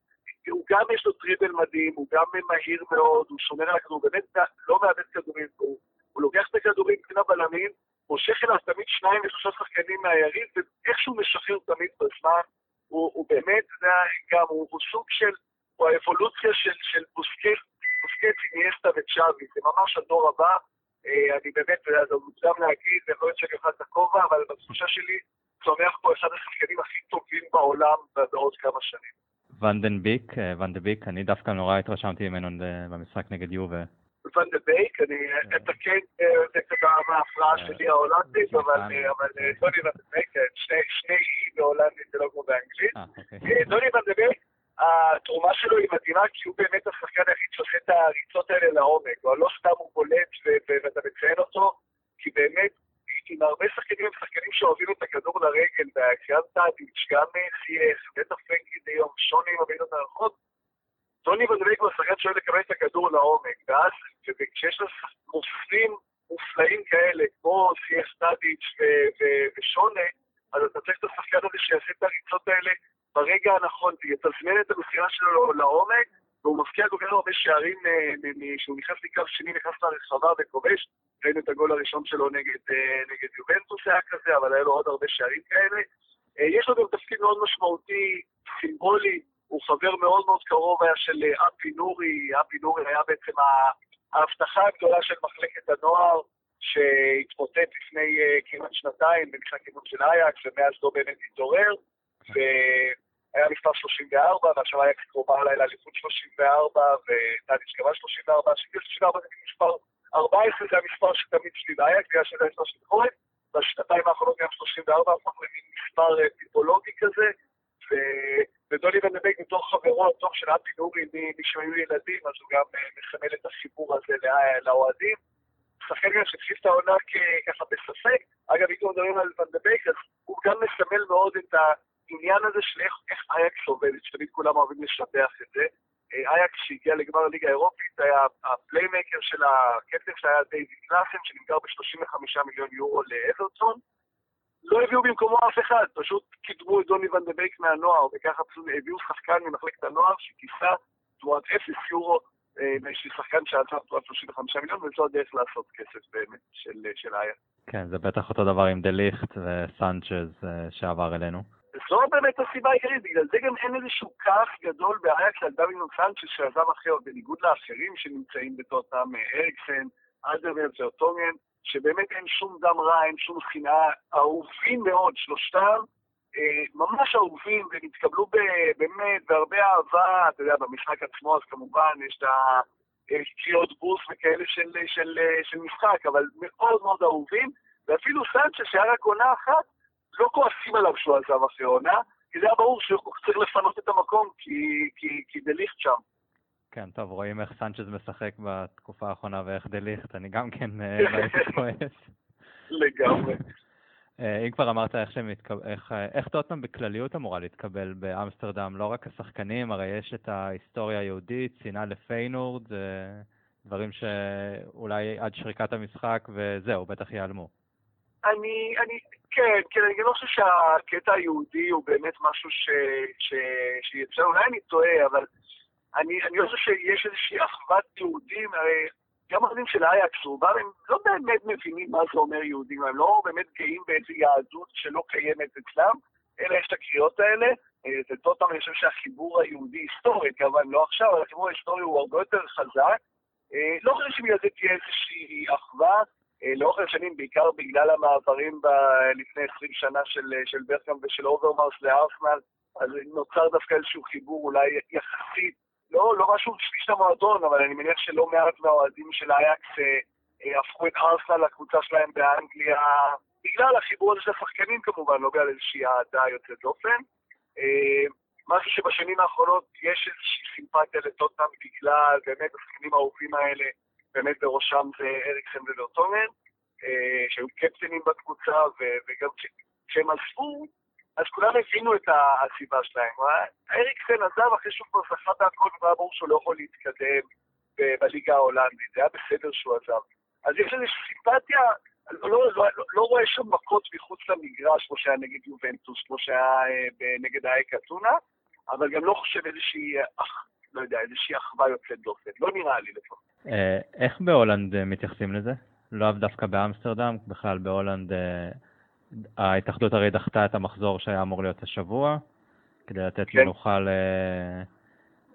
הוא גם יש לו טריבל מדהים, הוא גם מהיר מאוד, הוא שומר על הכדור, באמת לא מאבד כדורים. הוא, הוא לוקח את הכדורים בין הבלמים, מושך אליו תמיד שניים ושלושה שחקנים מהיריב, ואיכשהו משחרר תמיד בזמן. הוא, הוא באמת, זה גם, הוא, הוא סוג של, הוא האבולוציה של, של בוסקט, בוסקט איניאסטה וצ'אבי, זה ממש הדור הבא. אה, אני באמת, זה מוקדם להגיד, זה להיות שאני אוכל את הכובע, אבל בתחושה שלי צומח פה אחד השחקנים הכי טובים בעולם בעוד כמה שנים. ואן דה ביק, ואן דה ביק, אני דווקא נורא התרשמתי ממנו במשחק נגד יובה. ואן דה בייק, אני אתקן את ההפרעה שלי ההולנדית, אבל דוני ואן דה בייק, שני אי בהולנדית זה לא כמו באנגלית. דוני ואן דה בייק, התרומה שלו היא מדהימה, כי הוא באמת השחקן היחיד שעושה את הריצות האלה לעומק, או לא סתם הוא בולט ואתה מציין אותו, כי באמת, עם הרבה שחקנים הם שחקנים שאוהבים את הכדור לרגל, והקריאת טאדיץ', גם חייך, בטח פרנקי דיום, שוני עם הבעיטות הנכות, טוני ונדליק הוא השחקן שאוהב לקבל את הכדור לעומק, ואז כשיש לך מופנים מופלאים כאלה, כמו סייח טאדיץ' ושונה, אז אתה צריך את השחקן הזה שיעשה את הריצות האלה ברגע הנכון, יתזמן את המסירה שלו לעומק, והוא מפקיע כל כך הרבה שערים כשהוא נכנס לקו שני, נכנס לרחבה וכובש, ראינו את הגול הראשון שלו נגד, נגד יובנטוס היה כזה, אבל היה לו עוד הרבה שערים כאלה. יש לו גם תפקיד מאוד משמעותי, סימבולי, הוא חבר מאוד מאוד קרוב היה של אפי נורי, אפי נורי היה בעצם ההבטחה הגדולה של מחלקת הנוער, שהתמוטט לפני כמעט שנתיים במשחק אימון של אייקס, ומאז לא באמת התעורר, והיה מספר 34, ועכשיו אייקס קרובה אליי לאליפות 34, וטאדיץ' קבע 34, 34 זה מספר 14, זה המספר שתמיד שלי באייקס, בגלל שזה המספר של חורף, בשנתיים האחרונות גם 34 הפך למספר טיפולוגי כזה, ודולי ונדבק בתור חברו הטוב של אפי נורי משהיו ילדים, אז הוא גם מסמל את החיבור הזה לאוהדים. שחקן גם שהתחיל את העונה ככה בספק, אגב, אם מדברים על ואן דה בק, אז הוא גם מסמל מאוד את העניין הזה של איך אייקס עובדת, שתמיד כולם אוהבים לשבח את זה. אייקס שהגיע לגמר הליגה האירופית, היה ה playmaker של הקפטן שהיה דייווי קלאסן, שנמכר ב-35 מיליון יורו לאברטון. לא הביאו במקומו אף אחד, פשוט קידמו את דוני ואן דה בייק מהנוער, וככה פשוט הביאו שחקן ממחלקת הנוער שכיסה תמורת אפס יורו בשביל שחקן שעשה תמורת 35 מיליון, וזו הדרך לעשות כסף באמת של, של איה. כן, זה בטח אותו דבר עם דליכט וסנצ'ז שעבר אלינו. זו באמת הסיבה העיקרית, בגלל זה גם אין איזשהו כעס גדול באייקס על דווינון סנצ'ז שעזב אחר, בניגוד לאחרים שנמצאים בטוטם, אריקסן, אדרברט ואוטומיאן, שבאמת אין שום דם רע, אין שום שנאה, אהובים מאוד, שלושתם, אה, ממש אהובים, והם התקבלו באמת בהרבה אהבה, אתה יודע, במשחק עצמו, אז כמובן יש את הקריאות בוס וכאלה של, של, של משחק, אבל מאוד מאוד אהובים, ואפילו סנצ'ה שהיה רק עונה אחת, לא כועסים עליו שהוא עזב אחרי עונה, כי זה היה ברור שהוא צריך לפנות את המקום, כי, כי, כי דליכט שם. כן, טוב, רואים איך סנצ'ז משחק בתקופה האחרונה ואיך דליכט, אני גם כן לא כועס. לגמרי. אם כבר אמרת איך שהם מתקבל, איך, איך טוטנאם בכלליות אמורה להתקבל באמסטרדם, לא רק השחקנים, הרי יש את ההיסטוריה היהודית, שנאה לפיינורד, דברים שאולי עד שריקת המשחק וזהו, בטח ייעלמו. אני, אני, כן, כן, אני לא חושב שהקטע היהודי הוא באמת משהו ש, ש, שיצא, אולי אני טועה, אבל אני, אני חושב שיש איזושהי אחוות יהודים, הרי גם האוהדים של אייקס, רובם הם לא באמת מבינים מה זה אומר יהודים, הם לא באמת גאים באיזו יהדות שלא קיימת אצלם, אלא יש את הקריאות האלה. וטוטנהאם אני חושב שהחיבור היהודי היסטורי, כמובן לא עכשיו, אבל החיבור ההיסטורי הוא הרבה יותר חזק. לא חושב שבגלל זה תהיה איזושהי אחווה. לאורך השנים, בעיקר בגלל המעברים ב- לפני 20 שנה של, של ברגקאמפ ושל אוברמרס לארסנל, אז נוצר דווקא איזשהו חיבור אולי יחסית לא, לא משהו שיש למועדון, אבל אני מניח שלא מעט מהאוהדים של אייקס אה, אה, הפכו את ארסנל לקבוצה שלהם באנגליה, בגלל החיבור הזה של השחקנים כמובן, לא בגלל איזושהי אהדה יוצאת דופן. אה, משהו שבשנים האחרונות יש איזושהי סימפתיה לטוטנאם בגלל באמת השחקנים האהובים האלה, באמת בראשם זה אריקסן אה, שהיו קפטנים בקבוצה, וגם כשהם עזבו, אז כולם הבינו את הסיבה שלהם. אריקסן עזב אחרי שהוא כבר זכה בהכל והיה ברור שהוא לא יכול להתקדם בליגה ההולנדית, זה היה בסדר שהוא עזב. אז יש איזושהי סימפתיה, לא, לא, לא, לא רואה שם מכות מחוץ למגרש, כמו שהיה נגד יובנטוס, כמו שהיה אה, נגד א.א.ק אתונה, אבל גם לא חושב איזושהי, לא יודע, איזושהי אחווה יוצאת דופן. לא נראה לי לפחות. אה, איך בהולנד אה, מתייחסים לזה? לאו דווקא באמסטרדם, בכלל בהולנד אה, ההתאחדות הרי דחתה את המחזור שהיה אמור להיות השבוע, כדי לתת כן. מנוחה ל...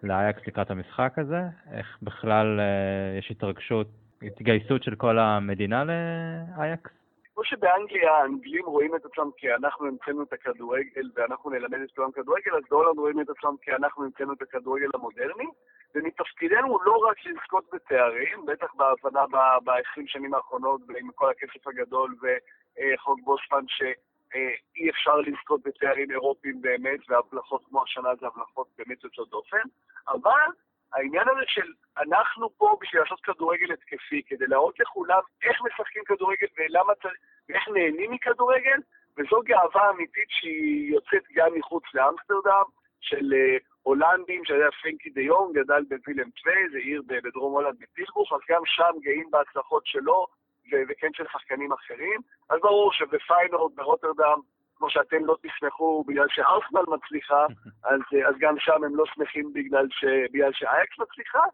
לאייקס לקראת המשחק הזה. איך בכלל יש התרגשות, התגייסות של כל המדינה לאייקס? כמו שבאנגליה האנגלים רואים את עצמם כי אנחנו המצאנו את הכדורגל ואנחנו נלמד את כולם כדורגל, אז בהולנד רואים את עצמם כי אנחנו המצאנו את הכדורגל המודרני, ומתפקידנו לא רק לזכות בתארים, בטח בהבנה ב-20 שנים האחרונות ועם כל הכסף הגדול וחוק בוספן שאי אפשר לזכות בתארים אירופיים באמת, והבלחות כמו השנה זה הבלחות באמת יוצאות דופן, אבל העניין הזה של אנחנו פה בשביל לעשות כדורגל התקפי, כדי להראות לכולם איך משחקים כדורגל ולמה צריך, ואיך נהנים מכדורגל, וזו גאווה אמיתית שהיא יוצאת גם מחוץ לאמסטרדם, של uh, הולנדים, שהיה פרנקי דה יונג, גדל בווילם טווי, זה עיר בדרום הולנד בפילבוך, אז גם שם גאים בהצלחות שלו, וכן של שחקנים אחרים. אז ברור שבפיינורד, ברוטרדם, כמו שאתם לא תשמחו בגלל שארסנל מצליחה, אז, אז גם שם הם לא שמחים בגלל, ש, בגלל שאייקס מצליחה.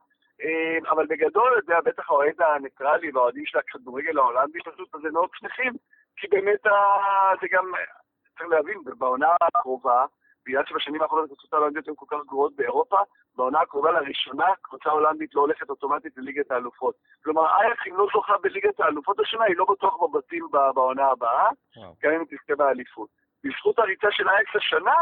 אה, אבל בגדול, אתה יודע, בטח האוהד הניטרלי והאוהדים של הכדורגל ההולנדי פשוט, אז הם מאוד שמחים, כי באמת זה גם, צריך להבין, בעונה הקרובה, בגלל שבשנים האחרונות הקבוצות ההולנדיות הן כל כך גרועות באירופה, בעונה הקרובה לראשונה קבוצה הולנדית לא הולכת אוטומטית לליגת האלופות. כלומר, אייקס אם לא זוכה בליגת האלופות השנה, היא לא בטוח בבתים בעונה הבאה, גם אם היא תזכה באליפות. בזכות הריצה של אייקס השנה,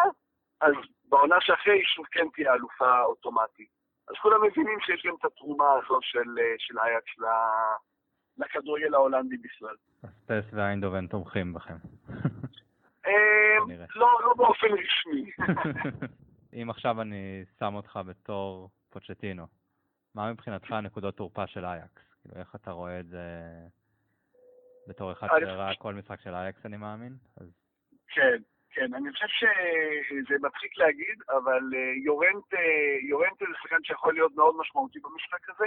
אז בעונה שאחרי שוב כן תהיה אלופה אוטומטית. אז כולם מבינים שיש גם את התרומה הזו של, של אייקס לכדורגל ההולנדי בכלל. אז פס ואיינדובן תומכים בכם. לא, לא באופן רשמי. אם עכשיו אני שם אותך בתור פוצ'טינו, מה מבחינתך נקודות תורפה של אייקס? כאילו, איך אתה רואה את זה בתור אחד שראה כל משחק של אייקס, אני מאמין? אז... כן, כן. אני חושב שזה מצחיק להגיד, אבל יורנט, יורנט זה שחקן שיכול להיות מאוד משמעותי במשחק הזה.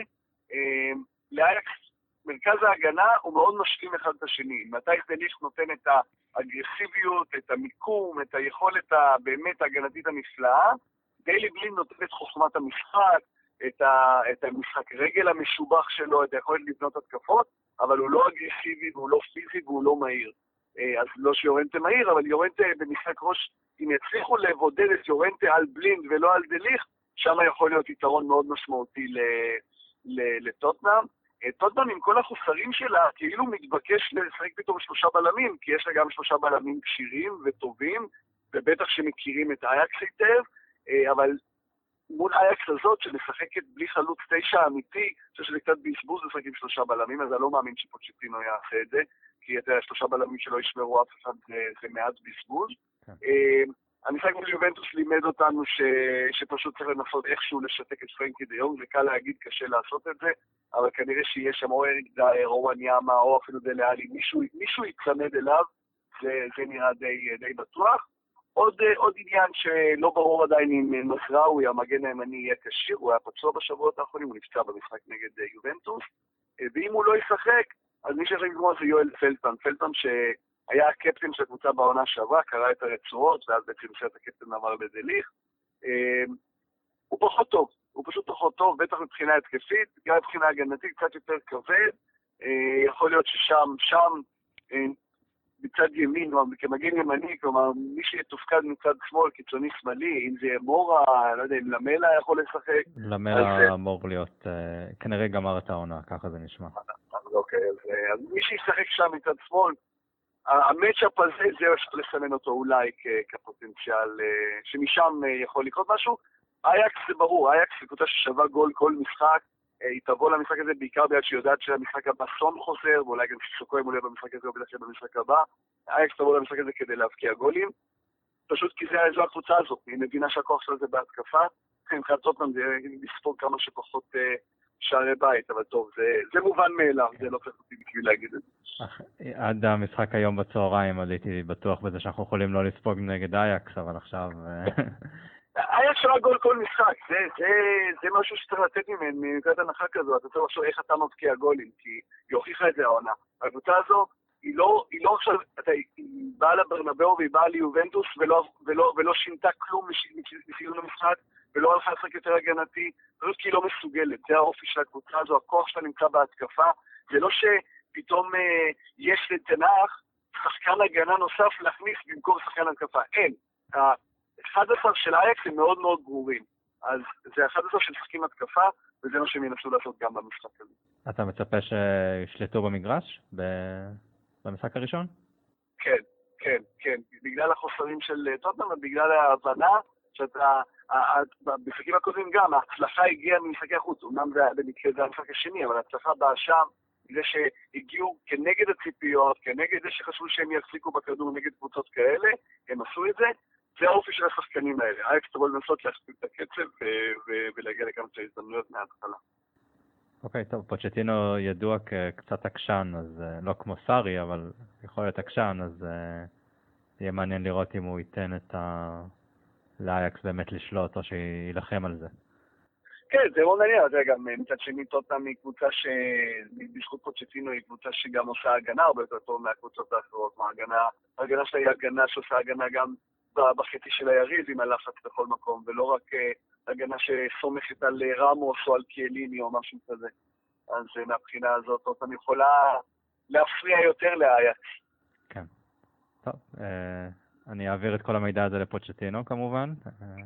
לאייקס מרכז ההגנה הוא מאוד משלים אחד את השני. מתי דליך נותן את האגרסיביות, את המיקום, את היכולת הבאמת ההגנתית הנפלאה, דיילי בלין נותן את חוכמת המשחק, את, ה, את המשחק רגל המשובח שלו, את היכולת לבנות התקפות, אבל הוא לא אגרסיבי והוא לא פיזי והוא לא מהיר. אז לא שיורנטה מהיר, אבל יורנטה במשחק ראש, אם יצליחו לבודד את יורנטה על בלינד ולא על דליך, שם יכול להיות יתרון מאוד משמעותי לטוטנאם. טוטנאם עם כל החוסרים שלה, כאילו מתבקש לשחק פתאום שלושה בלמים, כי יש לה גם שלושה בלמים כשירים וטובים, ובטח שמכירים את אייקס היטב, אבל מול אייקס הזאת, שמשחקת בלי חלוץ תשע אמיתי, אני חושב שזה קצת בזבוז לשחק עם שלושה בלמים, אז אני לא מאמין שפוצ'טינו יעשה את זה, כי אתה יודע, שלושה בלמים שלא ישמרו אף אחד זה, זה מעט בזבוז. כן. המשחק מול יובנטוס לימד אותנו ש... שפשוט צריך לנסות איכשהו לשתק את פרנקי דה יונג, זה קל להגיד, קשה לעשות את זה, אבל כנראה שיהיה שם או אריק דייר, או וניאמה, או אפילו דלאלי, מישהו, מישהו יצמד אליו, זה, זה נראה די, די בטוח. עוד, עוד עניין שלא ברור עדיין אם מסראוי, המגן הימני, יהיה כשיר, הוא היה פצוע בשבועות האחרונים, הוא נפצע במשחק נגד יובנטוס, ואם הוא לא ישחק, אז מי שיכול לגמור זה יואל פלטן, פלטן שהיה הקפטן של הקבוצה בעונה שעברה, קרא את הרצועות, ואז בעצם נשאר הקפטן עבר בדליך. הוא פחות טוב, הוא פשוט פחות טוב, בטח מבחינה התקפית, גם מבחינה הגנתית, קצת יותר כבד. יכול להיות ששם, שם, מצד ימין, כמגן ימני, כלומר, מי שיתופקד מצד שמאל, קיצוני שמאלי, אם זה מורה, לא יודע, אם למלה יכול לשחק. למלה אמור להיות, כנראה גמר את העונה, ככה זה נשמע. אוקיי, אז מי שישחק שם מצד שמאל, המצ'אפ הזה, זה אפשר לסמן אותו אולי כפוטנציאל, שמשם יכול לקרות משהו. אייקס זה ברור, אייקס זה קבוצה ששווה גול כל משחק, אה, היא תבוא למשחק הזה בעיקר בגלל שהיא יודעת שהמשחק הבא סון חוזר, ואולי גם סיסוקו אם הוא יהיה במשחק הזה או בדרך כלל במשחק הבא. אייקס תבוא למשחק הזה כדי להבקיע גולים. פשוט כי זה- זו הקבוצה הזאת, היא מבינה שהכוח שלה זה בהתקפה. מבחינת טוטנאם זה לספוג כמה שפחות אה, שערי בית, אבל טוב, זה, זה מובן מאליו, זה לא צריך אותי בשביל להגיד את זה. עד המשחק היום בצהריים עוד הייתי בטוח בזה שאנחנו יכולים לא לספוג נגד אייקס, אבל עכשיו... אה, היה שווה גול כל משחק, זה, זה, זה משהו שצריך לתת ממנו, מנקודת הנחה כזו, אתה צריך לחשוב איך אתה מבקיע גולים, כי היא הוכיחה את זה העונה. הקבוצה הזו, היא לא, היא לא עכשיו, אתה, היא באה לברנבאו והיא באה ליובנטוס ולא, ולא, ולא שינתה כלום מסיום המשחק, ולא הלכה לשחק יותר הגנתי, פשוט כי היא לא מסוגלת, זה האופי של הקבוצה הזו, הכוח שלה נמצא בהתקפה, זה לא שפתאום אה, יש לתנח שחקן הגנה נוסף להכניס במקום שחקן התקפה, אין. ה-11 של אייקס הם מאוד מאוד ברורים. אז זה 11 שמשחקים התקפה, וזה מה שהם ינסו לעשות גם במשחק הזה. אתה מצפה שישלטו במגרש ב- במשחק הראשון? כן, כן, כן. בגלל החוסרים של אה, טוטנאם ובגלל ההבנה שאתה... במשחקים הקודמים גם, ההצלחה הגיעה ממשחקי החוץ. אמנם זה במקרה זה המשחק השני, אבל ההצלחה באה שם, מזה שהגיעו כנגד הציפיות, כנגד זה שחשבו שהם יחזיקו בכדור נגד קבוצות כאלה, הם עשו את זה. זה האופי של השחקנים האלה. אייקס תבוא לנסות להכפיל את הקצב ו- ולהגיע לכמה הזדמנויות מההתחלה. אוקיי, טוב, פוצ'טינו ידוע כקצת עקשן, אז אה, לא כמו סארי, אבל יכול להיות עקשן, אז אה, יהיה מעניין לראות אם הוא ייתן את ה... לאייקס באמת לשלוט, או שיילחם על זה. כן, זה מאוד מעניין, יודע, גם אה, מצד שני טוטנאם היא קבוצה ש... בזכות פוצ'טינו היא קבוצה שגם עושה הגנה הרבה יותר טוב מהקבוצות האחרות. ההגנה, ההגנה שלה היא הגנה שעושה הגנה גם בחצי של היריב עם הלחץ בכל מקום, ולא רק אה, הגנה שסומכת על אה, רמוס או על קיאליני או משהו כזה. אז אה, מהבחינה הזאת טוטנאם יכולה להפריע יותר לאייקס. כן. טוב, אני אעביר את כל המידע הזה לפוצ'טינו כמובן.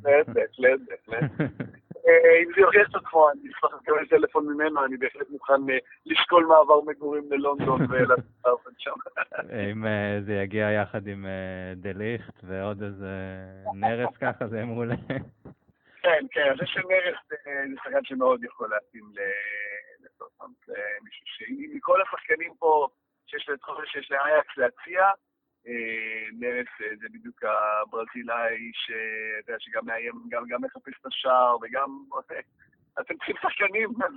בהחלט, בהחלט. אה, אם זה יוכיח את עצמו, אני אשמח לקבל טלפון ממנו, אני בהחלט מוכן אה, לשקול מעבר מגורים ללונדון ולעשות שם. אם אה, זה יגיע יחד עם אה, דה ליכט ועוד איזה נרס ככה, זה יהיה מעולה. כן, כן, זה שנרס אה, זה שחקן שמאוד יכול להתאים ל-. זה מישהו שמכל השחקנים פה שיש לאייקס להציע, אה, נרס אה, זה בדיוק הברזילאי שאתה יודע, שגם מאיים, גם גם מחפש את השער וגם... אתם צריכים שחקנים, אז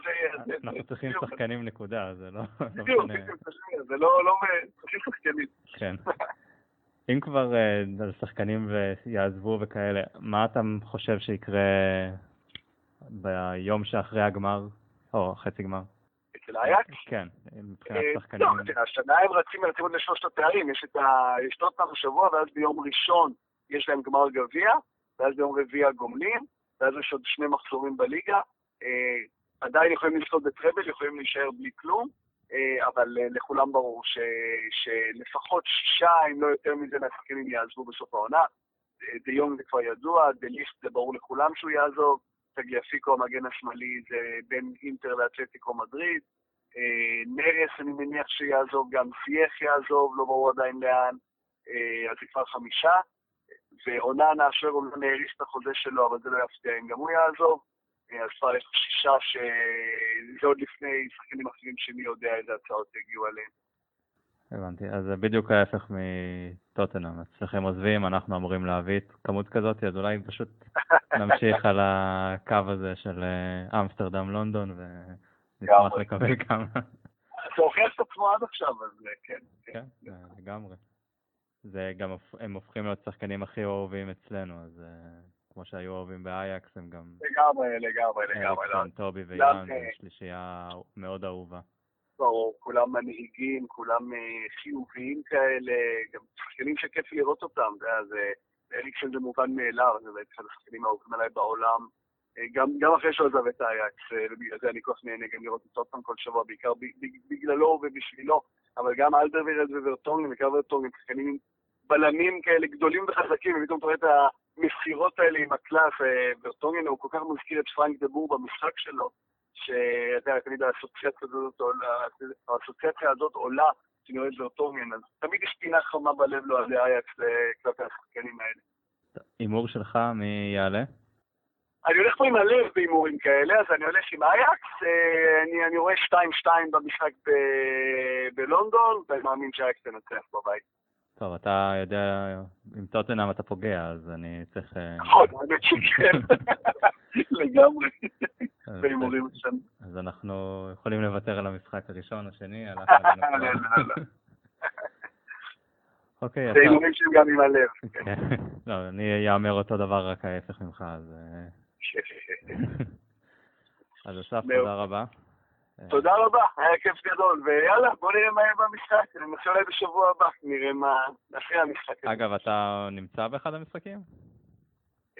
אנחנו צריכים שחקנים נקודה, זה לא לא בדיוק, זה לא, לא, צריכים שחקנים. כן. אם כבר אה, על שחקנים ויעזבו וכאלה, מה אתה חושב שיקרה ביום שאחרי הגמר, או חצי גמר? אצל אייקס? כן, מבחינת אה, שחקנים. לא, השנה הם רצים רצים עוד לשלושת התארים, יש את ה... יש טוטנאם השבוע, ואז ביום ראשון יש להם גמר גביע, ואז ביום רביעי הגומלין, ואז יש עוד שני מחזורים בליגה. אה, עדיין יכולים לזכות בטראבל, יכולים להישאר בלי כלום, אה, אבל לכולם ברור ש... שלפחות שישה, אם לא יותר מזה, מהשחקנים יעזבו בסוף העונה. דה יונג זה כבר ידוע, דה ליכט זה ברור לכולם שהוא יעזוב, טגליאפיקו המגן השמאלי זה בין אינטר לאתלטיקו מדריד. אה, נרס אני מניח שיעזוב, גם סייח יעזוב, לא ברור עדיין לאן, אה, אז זה כבר חמישה. ואוננה, אשר אומנם האריך את החוזה שלו, אבל זה לא יפתיע אם גם הוא יעזוב. אה, אז כבר יש שישה שזה עוד לפני שחקנים אחרים שמי יודע איזה הצעות יגיעו עליהם. הבנתי, אז זה בדיוק ההפך מטוטנאם, אצלכם עוזבים, אנחנו אמורים להביא את כמות כזאת, אז אולי פשוט נמשיך על הקו הזה של אה, אמסטרדם, לונדון, ונשמח. לקבל כמה. זה הוכיח את עצמו עד עכשיו, אז אה, כן. כן, אה, לגמרי. זה גם, הם הופכים להיות שחקנים הכי אהובים אצלנו, אז אה, כמו שהיו אוהבים באייקס, הם גם לגמרי, לגמרי, לגמרי. אריקסון, טובי ויאן, שלישייה מאוד אהובה. ברור, כולם מנהיגים, כולם אה, חיוביים כאלה, גם שחקנים שכיף לראות אותם, זה, אריקסון זה מובן מאליו, זה אחד השחקנים האהובים עליי בעולם, אה, גם, גם אחרי שהוא עזב את האייקס, אה, ובגלל זה אני כל כך נהנה גם לראות את אותם כל שבוע, בעיקר בגללו ובשבילו, אבל גם אלדרווירד וורטונגן, בעיקר וורטונגן, שחקנים עם בלמים כאלה גדולים וחזקים, ופתאום אתה רואה את המסירות האלה עם הקלף, וורטונגן הוא כל כך מזכיר את פרנק דבור במשחק שלו, שאתה יודע, תמיד האסוציאציה הזאת עולה, האסוציאציה הזאת עולה, כשאני רואה את אז תמיד יש פינה חמה בלב לאוהדי אייקס אה, כלפי השחקנים האלה. הימור שלך, מי יעלה? אני הולך פה עם הלב בהימורים כאלה, אז אני הולך עם אייקס, אה, אני, אני רואה 2-2 במשחק ב, בלונדון, ואני מאמין שאייקס תנצח בבית. טוב, אתה יודע, עם טוטנאם אתה פוגע, אז אני צריך... אה, נכון, האמת שכן, לגמרי, אז- בהימורים שם. אז אנחנו יכולים לוותר על המשחק הראשון, השני. לא, לא. אוקיי, זה אתה... הימורים שהם גם עם הלב. כן. לא, אני אאמר אותו דבר, רק ההפך ממך, אז... אה, אז אסף. תודה רבה. תודה רבה, היה כיף גדול, ויאללה, בוא נראה מה יהיה במשחק, ננסה אולי בשבוע הבא, נראה מה, אחרי המשחק. הזה. אגב, אתה נמצא באחד המשחקים?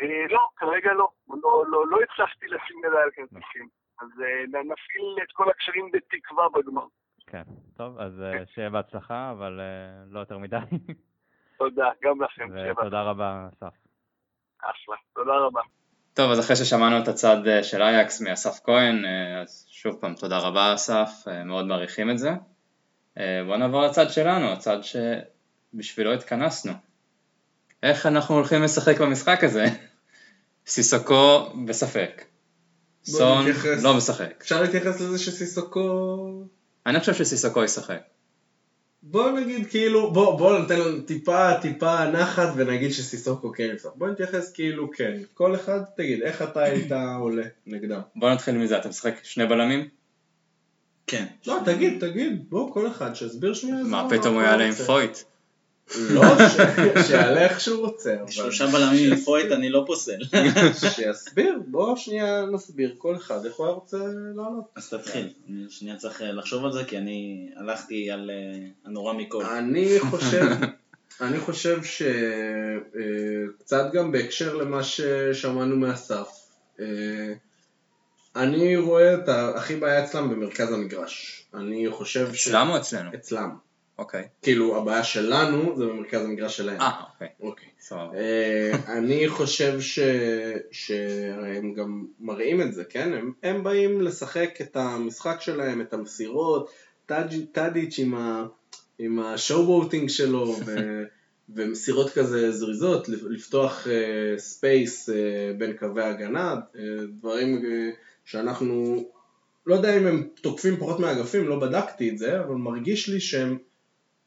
אה, לא, כרגע לא, לא, לא, לא הצלחתי לשים ידיים על כרטיסים, אז אה, נפעיל את כל הקשרים בתקווה בגמר. כן. טוב, אז אה, שיהיה בהצלחה, אבל אה, לא יותר מדי. תודה, גם לכם, שבע, ותודה רבה, אסף. אחלה, תודה רבה. טוב, אז אחרי ששמענו את הצד אה, של אייקס מאסף כהן, אה, אז שוב פעם תודה רבה אסף, אה, מאוד מעריכים את זה. בואו נעבור לצד שלנו, הצד שבשבילו התכנסנו. איך אנחנו הולכים לשחק במשחק הזה? סיסוקו בספק. סון נתייחס. לא משחק. אפשר להתייחס לזה שסיסוקו... אני חושב שסיסוקו ישחק. בוא נגיד כאילו, בוא, בוא ניתן לנו טיפה טיפה נחת ונגיד שסיסוקו כן יפתח. בוא נתייחס כאילו כן. כל אחד, תגיד, איך אתה היית עולה נגדם? בוא נתחיל מזה, אתה משחק שני בלמים? כן. לא, תגיד, תגיד, בוא, כל אחד, שיסביר שנייה. מה, פתאום הוא יעלה עם. פויט? לא, ש- שיעלה איך שהוא רוצה, שלושה בלמים עם פויט אני לא פוסל. שיסביר, בוא שנייה נסביר כל אחד איך הוא היה רוצה לעלות. אז תתחיל. אני שנייה צריך אה, לחשוב על זה, כי אני הלכתי על אה, הנורא מכל. אני חושב, אני חושב שקצת גם בהקשר למה ששמענו מאסף, אה, אני רואה את הכי בעיה אצלם במרכז המגרש. אני חושב ש... אצלם או אצלנו? אצלם. אוקיי. כאילו, הבעיה שלנו זה במרכז המגרש שלהם. אה, אוקיי. אוקיי. סבבה. אה, אני חושב ש... שהם גם מראים את זה, כן? הם, הם באים לשחק את המשחק שלהם, את המסירות, טאדיץ' עם, ה... עם ה showboating שלו, ו... ומסירות כזה זריזות, לפתוח space בין קווי הגנה, אה, דברים אה, שאנחנו, לא יודע אם הם תוקפים פחות מהאגפים, לא בדקתי את זה, אבל מרגיש לי שהם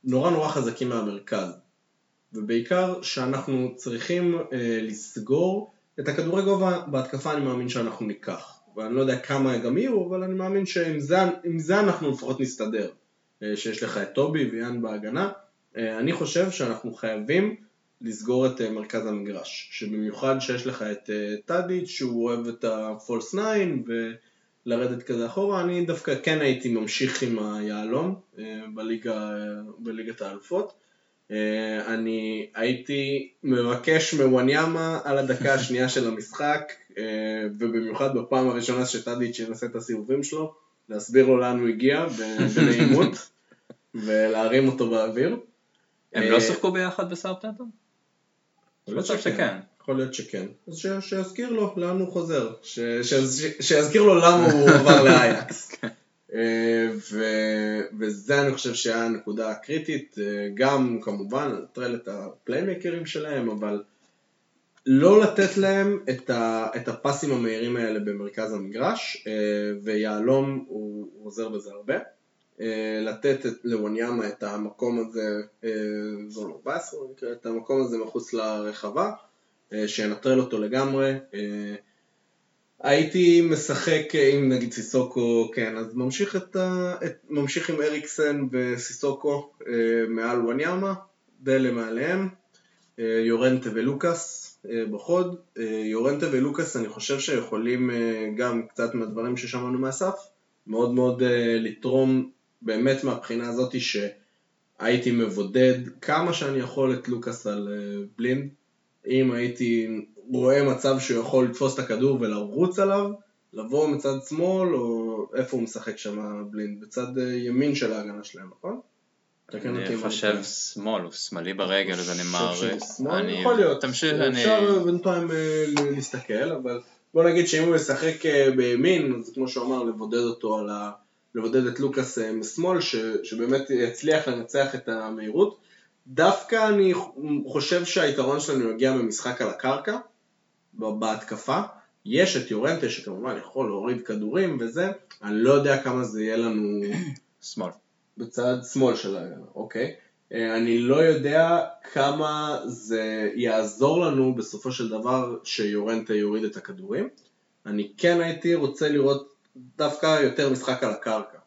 נורא נורא חזקים מהמרכז. ובעיקר שאנחנו צריכים אה, לסגור את הכדורי גובה בהתקפה אני מאמין שאנחנו ניקח. ואני לא יודע כמה גם יהיו, אבל אני מאמין שעם זה, זה אנחנו לפחות נסתדר. אה, שיש לך את טובי ויאן בהגנה. אה, אני חושב שאנחנו חייבים לסגור את אה, מרכז המגרש. שבמיוחד שיש לך את אה, טאדיץ' שהוא אוהב את ה-false 9 ולרדת כזה אחורה, אני דווקא כן הייתי ממשיך עם היהלום אה, בליגה, בליגת האלופות. אה, אני הייתי מבקש מווניאמה על הדקה השנייה של המשחק, אה, ובמיוחד בפעם הראשונה שטאדיץ' ינסה את הסיבובים שלו, להסביר לו לאן הוא הגיע בנעימות, ולהרים אותו באוויר. הם אה, לא שיחקו ביחד בסאוטהמפטון? יכול להיות חושב שכן. יכול להיות שכן. אז ש- שיזכיר לו לאן הוא חוזר. ש- ש- שיזכיר לו למה הוא עבר לאייקס. אה, ו- וזה אני חושב שהיה הנקודה הקריטית, אה, גם כמובן לנטרל את הפליימקרים שלהם, אבל לא לתת להם את, ה- את הפסים המהירים האלה במרכז המגרש, אה, ויהלום הוא הוא עוזר בזה הרבה. לתת לווניאמה את המקום הזה, אה, זון 14 במקרה, את המקום הזה מחוץ לרחבה, שינטרל אותו לגמרי. אה, הייתי משחק אה, עם נגיד סיסוקו, כן, אז ממשיך, את ה... את... ממשיך עם אריקסן וסיסוקו אה, מעל ווניאמה, דלה מעליהם, אה, יורנטה ולוקאס אה, בחוד. אה, יורנטה ולוקאס אני חושב שיכולים אה, גם קצת מהדברים ששמענו מאסף, מאוד מאוד אה, לתרום באמת מהבחינה הזאת שהייתי מבודד כמה שאני יכול את לוקאס על אה, בלינד. אם הייתי רואה מצב שהוא יכול לתפוס את הכדור ולרוץ עליו, לבוא מצד שמאל, או איפה הוא משחק שם בלינד? בצד אה, ימין של ההגנה שלהם, נכון? אני חושב. שמאל, הוא שמאלי ברגל, אז אני מעריך. שמאל? אני- יכול להיות. תמשיך, אני... אפשר בינתיים אה, ל- להסתכל, אבל בוא נגיד שאם הוא ישחק אה, בימין, אז כמו שהוא אמר, לבודד אותו על ה... לבודד את לוקאס אה, משמאל, ש... שבאמת יצליח לנצח את המהירות. דווקא אני חושב שהיתרון שלנו יגיע ממשחק על הקרקע, בהתקפה, יש את יורנטה שכמובן יכול להוריד כדורים וזה, אני לא יודע כמה זה יהיה לנו שמאל. בצד שמאל של ההגנה, אוקיי. אה, אני לא יודע כמה זה יעזור לנו בסופו של דבר שיורנטה יוריד את הכדורים. אני כן הייתי רוצה לראות דווקא יותר משחק על הקרקע.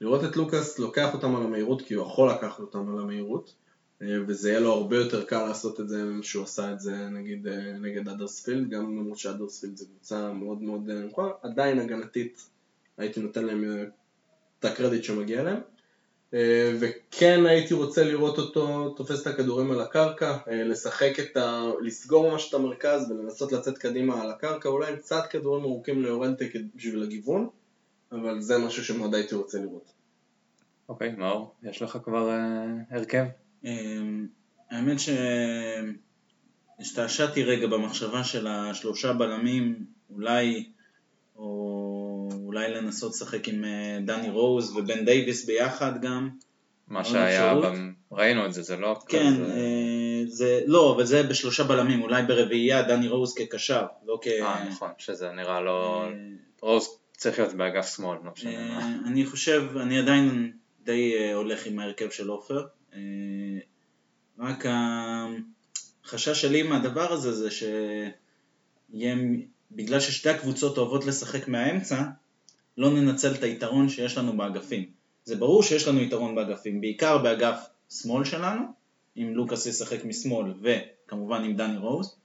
לראות את לוקאס לוקח אותם על המהירות כי הוא יכול לקחת אותם על המהירות וזה יהיה לו הרבה יותר קל לעשות את זה שהוא עשה את זה נגיד אה, נגד אדרספילד, גם למרות שאדרספילד זה קבוצה מאוד מאוד נמוכה, עדיין הגנתית הייתי נותן להם את הקרדיט שמגיע להם. אה, וכן הייתי רוצה לראות אותו תופס את הכדורים על הקרקע, אה, לשחק את ה... לסגור ממש את המרכז ולנסות לצאת קדימה על הקרקע, אולי עם קצת כדורים ארוכים לאורנטה בשביל הגיוון, אבל זה משהו שמאוד הייתי רוצה לראות. אוקיי, מאור, יש לך כבר אה, הרכב? אמ, האמת שהשתעשעתי רגע במחשבה של השלושה בלמים, אולי, או אולי לנסות לשחק עם אה, דני רוז ובן דייוויס ביחד גם. מה שהיה? במ- ראינו את זה, זה לא כן, כזה... אה, זה, לא, אבל זה בשלושה בלמים, אולי ברביעייה דני רוז כקשר, לא כ... אה, נכון, שזה נראה לא... אה, רוז צריך להיות באגף שמאל, לא משנה מה. אני חושב, אני עדיין די הולך עם ההרכב של עופר. רק החשש שלי מהדבר הזה זה שיהיה, בגלל ששתי הקבוצות אוהבות לשחק מהאמצע, לא ננצל את היתרון שיש לנו באגפים. זה ברור שיש לנו יתרון באגפים, בעיקר באגף שמאל שלנו, אם לוקאס ישחק משמאל וכמובן עם דני רוז.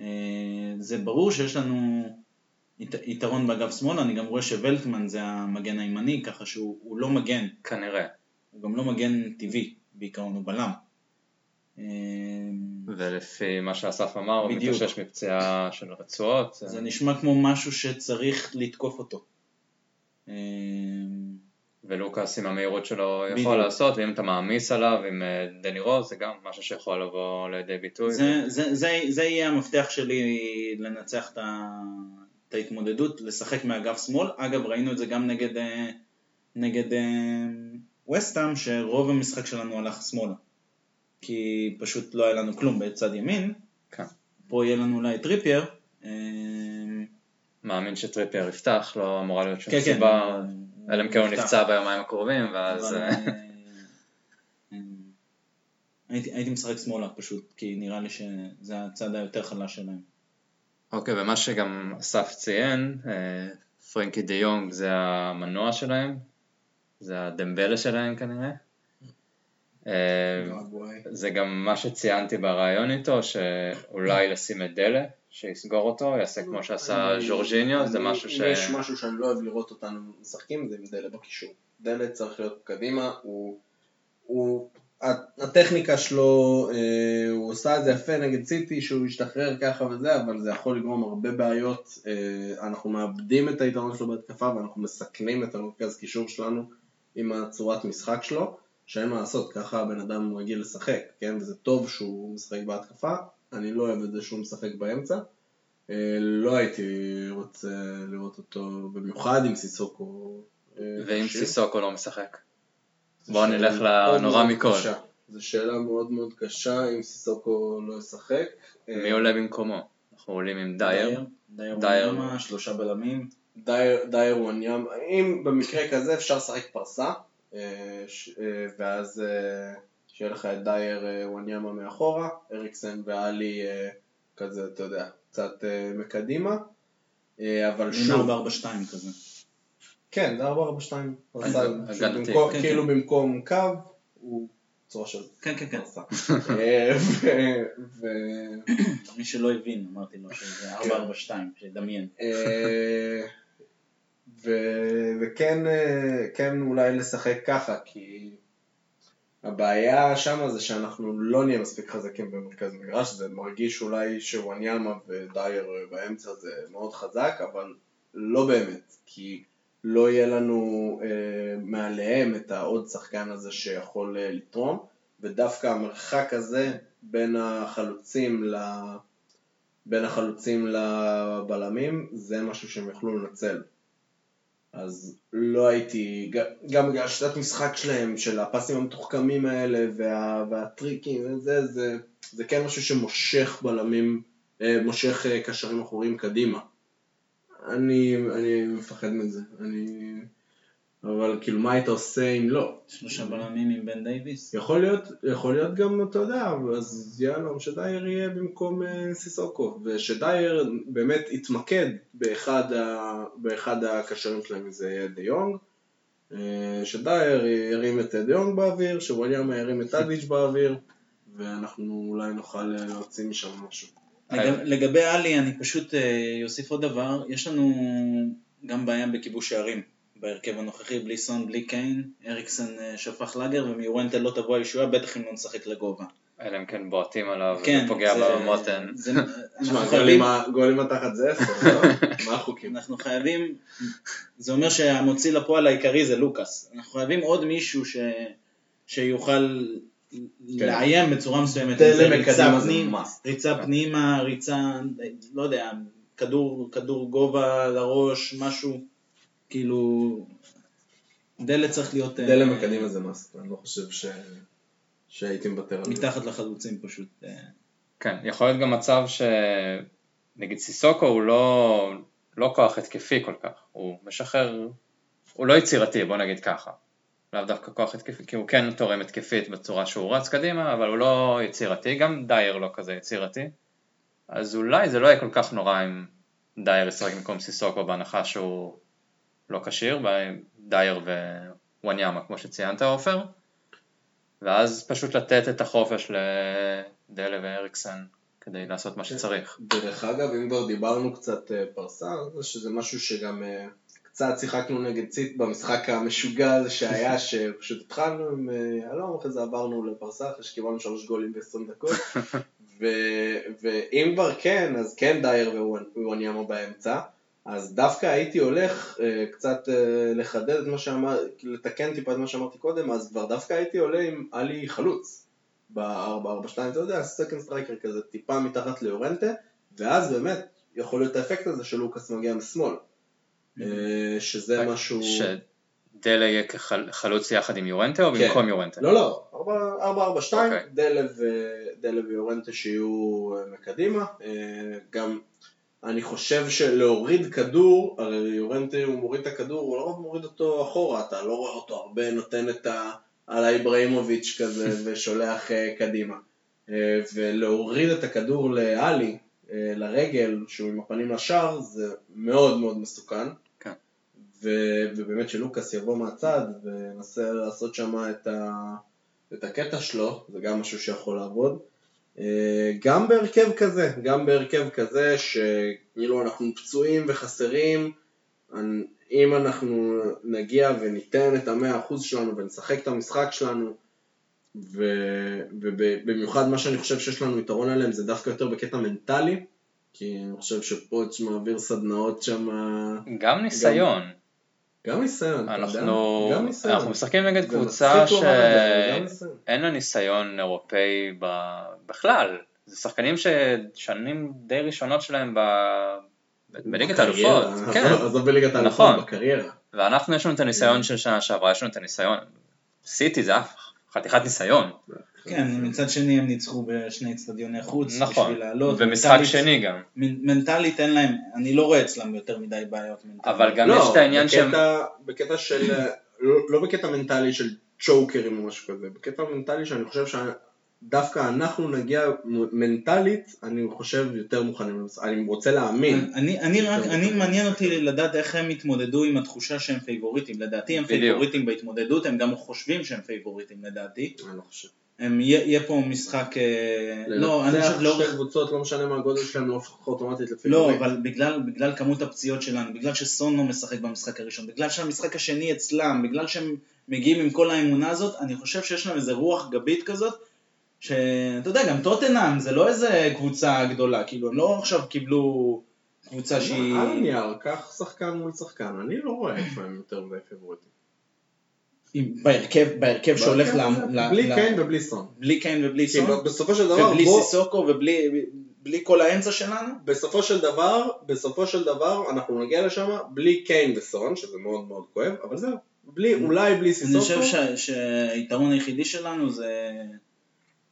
אה, זה ברור שיש לנו ית- יתרון באגף שמאל, אני גם רואה שוולטמן זה המגן הימני, ככה שהוא הוא לא מגן, כנראה. הוא גם לא מגן טבעי, בעיקרון הוא בלם. אה, ולפי מה שאסף אמר, הוא. מתאושש מפציעה של רצועות. זה נשמע כמו משהו שצריך לתקוף אותו. אה, ולוקאס עם המהירות שלו יכול בדיוק. לעשות, ואם אתה מעמיס עליו עם אה, דני רוז, זה גם משהו שיכול לבוא לידי ביטוי. זה, זה, זה, זה יהיה המפתח שלי לנצח את, ה, את ההתמודדות, לשחק מאגף שמאל. אגב, ראינו את זה גם נגד, אה, נגד אה, וסטאם, שרוב המשחק שלנו הלך שמאלה. כי פשוט לא היה לנו כלום בצד ימין. כן. פה יהיה לנו אולי טריפייר. אה, מאמין שטריפייר יפתח, לא אמורה להיות שום כן, כן. סיבה, אלא אם כן הוא. נפצע ביומיים הקרובים, ואז... אה, אה, אה, הייתי, הייתי משחק שמאלה פשוט, כי נראה לי שזה הצד היותר חלש שלהם. אוקיי, ומה שגם אסף ציין, אה, פרנקי דה יונג זה המנוע שלהם, זה הדמבלה שלהם כנראה. אה, זה גם מה שציינתי בריאיון איתו, שאולי לשים את דלה, שיסגור אותו, יעשה כמו שעשה אני- ז'ורג'יניו, זה משהו ש... אם יש משהו שאני לא אוהב לראות אותנו משחקים זה עם דלה בקישור. דלה צריך להיות קדימה, הוא... הוא... הטכניקה שלו, אה, הוא עושה את זה יפה נגד סיטי, שהוא השתחרר ככה וזה, אבל זה יכול לגרום הרבה בעיות. אה, אנחנו מאבדים את היתרון שלו בהתקפה ואנחנו מסכנים את המרכז קישור שלנו עם הצורת משחק שלו, שאין מה לעשות, ככה הבן אדם רגיל לשחק, כן? וזה טוב שהוא משחק בהתקפה, אני לא אוהב את זה שהוא משחק באמצע. אה, לא הייתי רוצה לראות אותו במיוחד עם סיסוקו. אה, ואם. סיסוקו לא משחק. בואו נלך לנורא מכל. קשה. זו שאלה מאוד מאוד קשה אם סיסוקו לא ישחק. אה, מי עולה במקומו? אנחנו עולים עם דייר. דייר. וואניאמה, שלושה בלמים. דייר, וואניאם, אם במקרה כזה אפשר לשחק פרסה, ואז אה, שיהיה לך את דייר אה, וואניאמה מאחורה, אריקסן ואלי אה, כזה, אתה יודע, קצת אה, מקדימה, אה, אבל שוב, 4-4-2 כזה. כן, זה 442, פרסה, הגנתי. שהוא במקום- כן, כאילו כן. במקום קו, הוא צורה של כן, כן, כן. אה, ו- מי שלא הבין, אמרתי לו שזה 4-4-2, שידמיין. אה, ו- וכן אה, כן אולי לשחק ככה, כי הבעיה שמה זה שאנחנו לא נהיה מספיק חזקים במרכז מגרש, זה מרגיש אולי שוואניאמה ודייר באמצע זה מאוד חזק, אבל לא באמת, כי לא יהיה לנו אה, מעליהם את העוד שחקן הזה שיכול אה, לתרום, ודווקא המרחק הזה בין החלוצים ל... בין החלוצים לבלמים, זה משהו שהם יכלו לנצל. אז לא הייתי, גם בגלל השיטת משחק שלהם, של הפסים המתוחכמים האלה וה, והטריקים וזה, זה, זה כן משהו שמושך בלמים, אה, מושך אה, קשרים אחוריים קדימה. אני, אני מפחד מזה. אני... אבל כאילו, מה היית עושה אם לא? שלושה בלמים עם בן דייוויס. יכול להיות, יכול להיות גם, אתה יודע, אז יאללה, שדייר יהיה במקום אה, סיסוקו, ושדייר באמת יתמקד באחד, ה, באחד הקשרים שלהם, זה יהיה דה יונג, אה, שדייר ירים את דה יונג באוויר, שוואניאמה ירים את טאדיץ' באוויר, ואנחנו אולי נוכל אה, להוציא משם משהו. לגב, לגבי עלי, אני פשוט אוסיף עוד דבר, יש לנו גם בעיה בכיבוש שערים בהרכב הנוכחי, בלי סון, בלי קיין, אריקסון אה, שפך לאגר ומיורנטל לא תבוא הישועה, בטח אם לא נשחק לגובה. אלא אם כן בועטים עליו, כן, פוגע זה- במותן. תשמע, גולים חייבים, ה- גולים מתחת זה עשר, לא? מה החוקים? אנחנו חייבים, זה אומר שהמוציא לפועל העיקרי זה לוקאס, אנחנו חייבים עוד מישהו ש, שיוכל לאיים בצורה מסוימת, זה ריצה פנים-. ריצה פנימה, ריצה, לא יודע, כדור, כדור גובה לראש, משהו, כאילו, דלת צריך להיות אה, דלם מקדימה זה מאסט, אני לא חושב ש... שהייתי מוותר על זה. מתחת לחלוצים פשוט. אה, כן, יכול להיות גם מצב שנגיד סיסוקו הוא לא, לא כוח התקפי כל כך, הוא משחרר, הוא לא יצירתי, בוא נגיד ככה. לאו דווקא כוח התקפי, כי הוא כן תורם התקפית בצורה שהוא רץ קדימה, אבל הוא לא יצירתי, גם דייר לא כזה יצירתי. אז אולי זה לא יהיה כל כך נורא אם דייר ישחק במקום סיסוקו בהנחה שהוא לא כשיר, דייר ווואניאמה כמו שציינת עופר. ואז פשוט לתת את החופש לדלה ואריקסן כדי לעשות מה שצריך. דרך אגב, אם כבר דיברנו קצת אה, פרסה, זה שזה משהו שגם אה, קצת שיחקנו נגד ציט במשחק המשוגע הזה שהיה, שפשוט התחלנו עם אה, יהלום, אחרי זה עברנו לפרסה, אחרי שקיבלנו שלוש גולים ב-20 דקות, ו- ואם כבר כן, אז כן דייר ווואניאמה באמצע, אז דווקא הייתי הולך אה, קצת אה, לחדד את מה שאמרתי, לתקן טיפה את מה שאמרתי קודם, אז כבר דווקא הייתי עולה עם עלי חלוץ. ב-4-4-2, אתה יודע, second striker כזה טיפה מתחת ליורנטה, ואז באמת יכול להיות האפקט הזה שלוקאס מגיע משמאל. אה, שזה משהו... שדלה יהיה כחלוץ יחד עם יורנטה או כן. במקום יורנטה? לא, לא, 4-4-2, אוקיי. דלה ו- דלה ויורנטה שיהיו מקדימה. גם אני חושב שלהוריד כדור, הרי יורנטה הוא מוריד את הכדור, הוא לרוב מוריד אותו אחורה, אתה לא רואה אותו הרבה נותן את ה... על האיבראימוביץ' כזה ושולח אה, קדימה. אה, ולהוריד את הכדור לעלי, אה, לרגל, שהוא עם הפנים לשער, זה מאוד מאוד מסוכן. כן. ו- ובאמת שלוקאס יבוא מהצד וינסה לעשות שם את, ה- את הקטע שלו, זה גם משהו שיכול לעבוד. אה, גם בהרכב כזה, גם בהרכב כזה שכאילו אנחנו פצועים וחסרים, אם אנחנו נגיע וניתן את המאה אחוז שלנו ונשחק את המשחק שלנו, ובמיוחד מה שאני חושב שיש לנו יתרון עליהם זה דווקא יותר בקטע מנטלי, כי אני חושב שפוץ' מעביר סדנאות שם, גם ניסיון. גם ניסיון, אתה יודע, אנחנו גם ניסיון. אנחנו משחקים נגד קבוצה גם ניסיון. שאין לה ניסיון אירופאי ב- בכלל. זה שחקנים ששנים די ראשונות שלהם ב- בליגת האלופות. כן. עזוב בליגת האלופות, נכון. בקריירה. ואנחנו יש לנו את הניסיון של שנה שעברה, יש לנו את הניסיון. סיטי זה אף חתיכת ניסיון. כן, מצד שני הם ניצחו בשני אצטדיוני חוץ, נכון. בשביל לעלות. ומשחק מנטלית- שני גם. מנ- מנטלית אין להם, אני לא רואה אצלם יותר מדי בעיות מנטלית. אבל גם לא, יש את העניין שהם... בקטע- בקטע של, לא לא בקטע מנטלי של צ'וקרים או משהו כזה, בקטע מנטלי שאני חושב שדווקא אנחנו נגיע מנטלית, אני חושב יותר מוכנים. אני רוצה להאמין. אני, אני רק, אני. מעניין אותי לדעת איך הם התמודדו עם התחושה שהם פייבוריטים, לדעתי הם בדיוק. פייבוריטים בהתמודדות, הם גם חושבים שהם פייבוריטים לדעתי, אני לא חושב. הם, יהיה, יהיה פה משחק, אה, לא, אני חושב לאורך, שתי קבוצות, לא משנה מה הגודל שלהם, לא הופך אוטומטית לפי לא, אבל בגלל, בגלל כמות הפציעות שלנו, בגלל שסון לא משחק במשחק הראשון, בגלל שהמשחק השני אצלם, בגלל שהם מגיעים עם כל האמונה הזאת, אני חושב שיש להם איזה רוח גבית כזאת, שאתה יודע, גם טוטנאם זה לא איזה קבוצה גדולה, כאילו הם לא עכשיו קיבלו קבוצה שהיא... על הנייר, קח שחקן מול שחקן, אני לא רואה איפה הם יותר מדי פיבוריטים. עם- בהרכב, בהרכב שהולך ל... ל- בלי ל- קיין ובלי סון. בלי קיין ובלי כי סון, בסופו של דבר, ובלי בוא, סיסוקו ובלי בלי כל האמצע שלנו, בסופו של דבר, בסופו של דבר, אנחנו נגיע לשם בלי קיין וסון, שזה מאוד מאוד כואב, אבל זהו. בלי, אולי בלי אני סיסוקו. חושב שה- שהיתרון היחידי שלנו זה,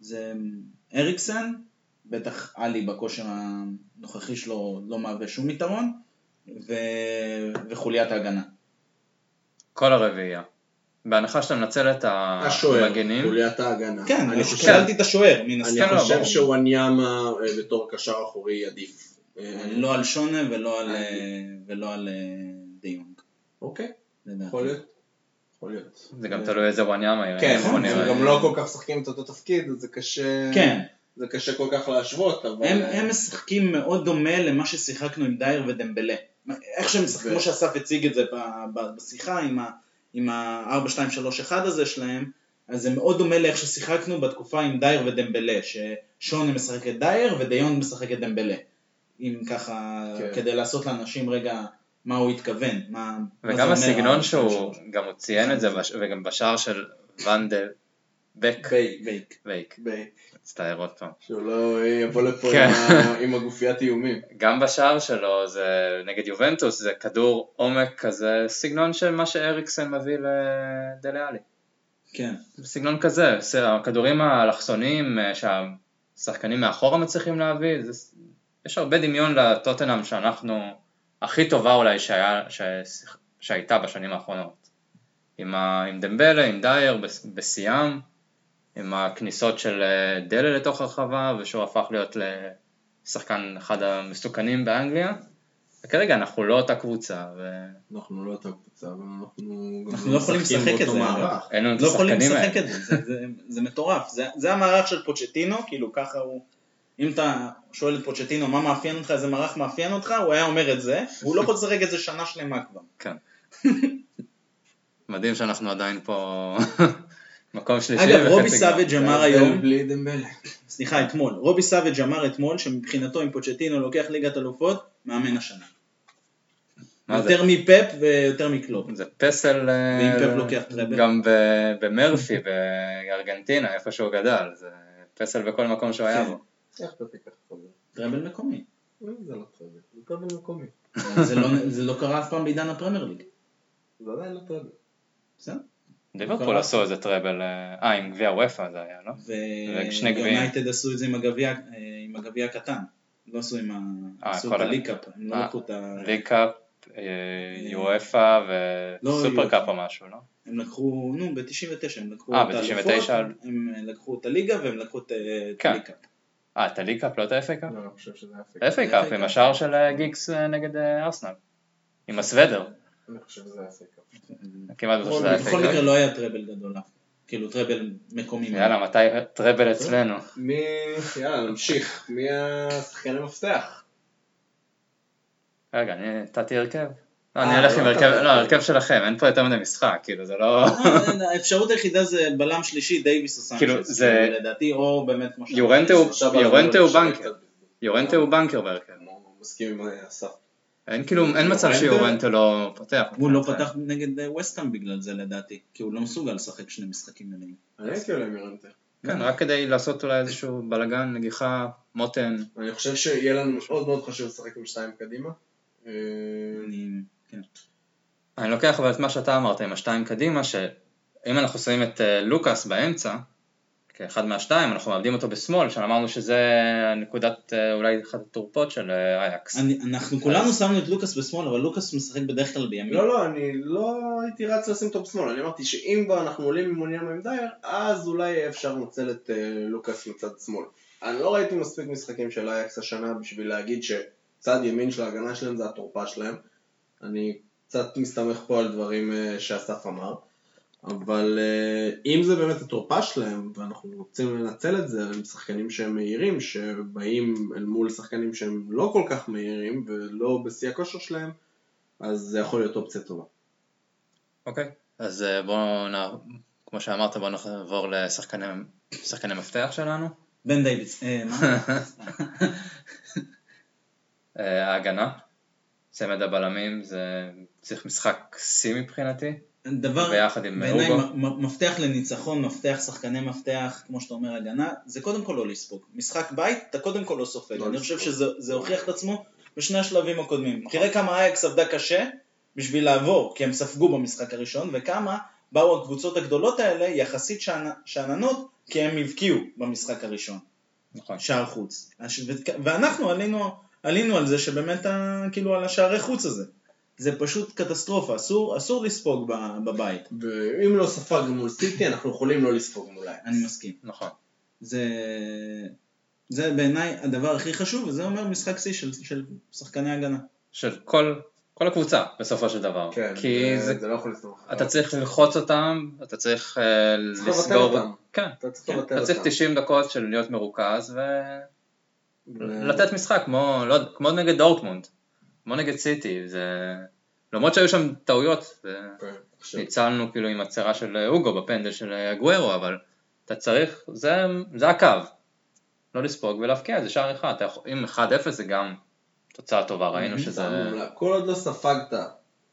זה אריקסן, בטח עלי בכושר הנוכחי שלו לא מהווה שום יתרון, ו... וחוליית ההגנה. כל הרביעייה. בהנחה שאתה מנצל את השוער, המגנים, חוליית ההגנה. כן, אני אני חושב- שאלתי את השוער, מן אני הסתם. כן, לא, חושב ברור. שוואניאמה אה, בתור קשר אחורי עדיף. אה, לא על שונה ולא על, אה. דיונג. אוקיי. יכול להיות. יכול להיות. זה גם תלוי איזה וואניאמה יהיה. כן, נכון, הם. גם לא כל כך משחקים את אותו תפקיד, אז זה קשה... כן, זה קשה כל כך להשוות, אבל... הם, הם משחקים מאוד דומה למה ששיחקנו עם דייר ודמבלה. איך שהם משחקים, כמו שאסף הציג את זה בשיחה עם ה- עם ה-4-2-3-1 הזה שלהם, אז זה מאוד דומה לאיך ששיחקנו בתקופה עם דייר ודמבלה, ששונה משחק את דייר ודה יונג משחק את דמבלה. אם ככה, כן. כדי לעשות לאנשים רגע מה הוא התכוון, מה, מה זה וגם אומר הסגנון ה- שהוא, גם הוא ציין את זה, בש- וגם בשער של ואן דה בק, בייק. בייק. בייק. מצטער עוד פעם. שהוא לא יבוא לפה כן. עם הגופיית איומים. גם בשער שלו זה נגד יובנטוס זה כדור עומק כזה סגנון של מה שאריקסן מביא לדליאלי. כן. סגנון כזה, הכדורים האלכסוניים אה, שהשחקנים מאחורה מצליחים להביא, זה, יש הרבה דמיון לטוטנאם שאנחנו, הכי טובה אולי שהיה, ששיח- שהייתה בשנים האחרונות. עם, ה, עם דמבלה, עם דייר בשיאם, עם הכניסות של אה, דלה לתוך הרחבה, ושהוא הפך להיות לשחקן אחד המסוכנים באנגליה. וכרגע אנחנו לא אותה קבוצה, ואין אנחנו לא אותה קבוצה, אבל אנחנו לא יכולים לשחק את זה, מערך. לנו את לא יכולים השחקנים לשחק האלה. את זה, זה, זה, זה מטורף, זה, זה המערך של פוצ'טינו, כאילו ככה הוא, אם אתה שואל את פוצ'טינו מה מאפיין אותך, איזה מערך מאפיין אותך, הוא היה אומר את זה, הוא לא יכול לשחק את זה שנה שלמה כבר. כן. מדהים שאנחנו עדיין פה מקום שלישי. אגב, רובי גמר. סאביג' אמר היום, בלי. סליחה, אתמול, רובי סאביג' אמר אתמול שמבחינתו אם פוצ'טינו לוקח ליגת אלופות, מאמן השנה. יותר מפפ ויותר מקלופ. זה פסל אה, ואם פפ לוקח treble? גם ב- במרפי בארגנטינה, איפה שהוא גדל, זה פסל בכל מקום שהוא היה כן. בו. איך אתה תיקח? treble מקומי. זה לא treble, זה treble מקומי. זה לא- זה לא קרה אף פעם בעידן הפרמייר ליג. זה עדיין לא treble. בסדר? ליברפול. עשו איזה treble, אה, אה, עם גביע וופא זה היה, לא? ושני גביעים. ויונייטד עשו את זה עם הגביע, אה, עם הגביע הקטן. לא עשו עם ה... אה, עשו את ה League Cup, הם לא לקחו את ה... League Cup, אה, יואפה לא, ו Super. Cup או משהו, לא? הם לקחו, נו, ב-99 הם לקחו אה, את האלופות, 99. הם לקחו את הליגה והם לקחו את כן. ה League Cup. אה, את הליג קאפ, לא את ה-FA קאפ? לא, אני חושב שזה היה FA קאפ, עם השער של גיגס אה, נגד ארסנל. עם הסוודר. אני חושב שזה היה פייק. כמעט בטוח שזה היה בכל FA מקרה. לא היה טראבל גדול, אף. כאילו טראבל מקומי. יאללה, מתי טראבל אצלנו? מי... יאללה, נמשיך. מי השחקני מפתח? רגע, אני נתתי הרכב. לא, אה, אני אלך לא עם הרכב. לא, הרכב שלכם, אין פה יותר מדי משחק, כאילו זה לא... אה, האפשרות היחידה זה בלם שלישי, דייוויס או סנצ'ס. כאילו, זה- כאילו, לדעתי, או באמת כמו שאמרת, יורנטה הוא- בנקר. יורנטה הוא בנקר בהרכב. אני מסכים עם אסף. אין כאילו, אין מצב יורנטה? שיורנטה לא פותח. הוא לא פתח נגד אה, וסטהאם בגלל זה לדעתי, כי הוא לא מסוגל לשחק שני משחקים מלאים. אני הייתי עולה עם יורנטה. כן, רק כדי לעשות אולי איזשהו בלאגן, נגיחה, מותן. אני חושב שיהיה לנו מאוד מאוד חשוב לשחק עם שתיים קדימה. אה, אני, כן. אני לוקח אבל את מה שאתה אמרת עם השתיים קדימה, שאם אנחנו שמים את אה, לוקאס באמצע, כאחד מהשתיים, אנחנו מאבדים אותו בשמאל, שאמרנו שזה נקודת, אה, אולי אחת התורפות של אה, אייקס. אנחנו כולנו שמנו את לוקאס בשמאל, אבל לוקאס משחק בדרך כלל בימין. לא, לא, אני לא הייתי רץ לשים אותו בשמאל, אני אמרתי שאם כבר אנחנו עולים עם מוניאמה עם דייר, אז אולי אפשר לנצל את אה, לוקאס מצד שמאל. אני לא ראיתי מספיק משחקים של אייקס השנה בשביל להגיד שצד ימין של ההגנה שלהם זה התורפה שלהם. אני קצת מסתמך פה על דברים אה, שאסף אמר. אבל אה, אם זה באמת התורפה שלהם, ואנחנו רוצים לנצל את זה עם שחקנים שהם מהירים, שבאים אל מול שחקנים שהם לא כל כך מהירים ולא בשיא הכושר שלהם, אז זה יכול להיות אופציה טובה. אוקיי, אז אה, בואו, נע... כמו שאמרת, בואו נעבור לשחקני שחקני מפתח שלנו. בן דייוויס, אה, מה? ההגנה, צמד הבלמים, זה צריך משחק שיא מבחינתי, דבר, ביחד עם בעיניי מפתח לניצחון, מפתח שחקני מפתח, כמו שאתה אומר הגנה, זה קודם כל לא לספוג. משחק בית, אתה קודם כל לא סופג. לא אני חושב. שזה זה הוכיח את עצמו בשני השלבים הקודמים. תראה כמה אייקס עבדה קשה בשביל לעבור, כי הם ספגו במשחק הראשון, וכמה באו הקבוצות הגדולות האלה יחסית שאנ- שאננות, כי הם הבקיעו במשחק הראשון. נכון. שער חוץ. ואנחנו עלינו עלינו על זה שבאמת, כאילו על השערי חוץ הזה. זה פשוט קטסטרופה, אסור, אסור לספוג ב- בבית. ואם לא ספגנו מול סיטי, אנחנו יכולים לא לספוג מול אייקס. אני מסכים. נכון. זה, זה בעיניי הדבר הכי חשוב, וזה אומר משחק שיא של, של שחקני הגנה. של כל, כל הקבוצה בסופו של דבר. כן, כי זה, זה, זה לא יכול לספוג. אתה צריך ללחוץ אותם, אתה צריך אה, צריך לבטל לסגור, אותם. כן, אתה צריך כן, אתה צריך אותם. 90 דקות של להיות מרוכז ו- ולתת משחק כמו, לא, כמו נגד דורטמונד, כמו נגד סיטי, זה... למרות שהיו שם טעויות, כן, ניצלנו כאילו עם הצהרה של אוגו בפנדל של אגוורו, אבל אתה צריך, זה, זה הקו, לא לספוג ולהבקיע, זה שער אחד, יכול, אם 1-0 זה גם תוצאה טובה, ראינו שזה... כל עוד לא ספגת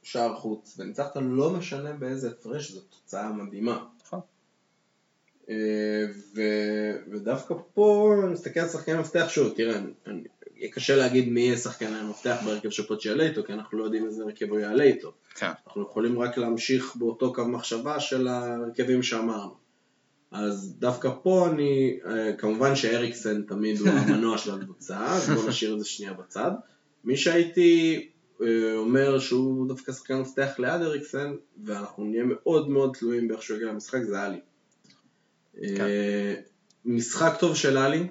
שער חוץ וניצחת, לא משנה באיזה הפרש, זו תוצאה מדהימה. נכון. אה, ו- ודווקא פה אני מסתכל על שחקני מפתח שוב, תראה, אני- אני- יהיה קשה להגיד מי יהיה שחקני המפתח בהרכב שפוצ'י יעלה איתו, כי אנחנו לא יודעים איזה הרכב הוא יעלה איתו. כן. אנחנו יכולים רק להמשיך באותו קו מחשבה של ההרכבים שאמרנו. אז דווקא פה אני, אה, כמובן שאריקסן תמיד הוא המנוע של הקבוצה, אז בואו נשאיר את זה שנייה בצד. מי שהייתי אה, אומר שהוא דווקא שחקן מפתח ליד אריקסן, ואנחנו נהיה מאוד מאוד תלויים באיך שהוא יגיע למשחק, זה עלי. אה, משחק טוב של עלי,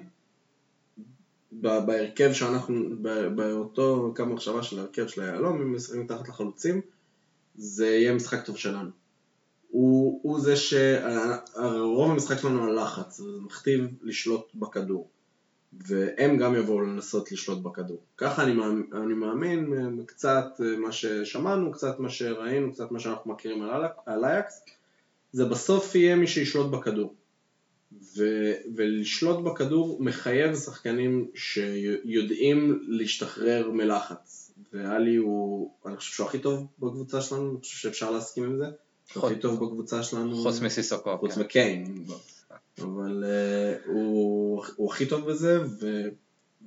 בהרכב שאנחנו, באותו קו מחשבה של ההרכב של היהלום, אם משחקים מתחת לחלוצים, זה יהיה משחק טוב שלנו. הוא, הוא זה ש... רוב המשחק שלנו על לחץ, זה מכתיב לשלוט בכדור. והם גם יבואו לנסות לשלוט בכדור. ככה אני מאמין, אני מאמין קצת אה, מה ששמענו, קצת מה שראינו, קצת מה שאנחנו מכירים על אייקס, זה בסוף יהיה מי שישלוט בכדור. ו, ולשלוט בכדור מחייב שחקנים שיודעים להשתחרר מלחץ. ואלי הוא, אני חושב שהוא הכי טוב בקבוצה שלנו, אני חושב שאפשר להסכים עם זה. הוא הכי טוב בקבוצה שלנו. חוץ מסיסוקו. חוץ כן. מקיין, אבל uh, הוא, הוא הכי טוב בזה, ו,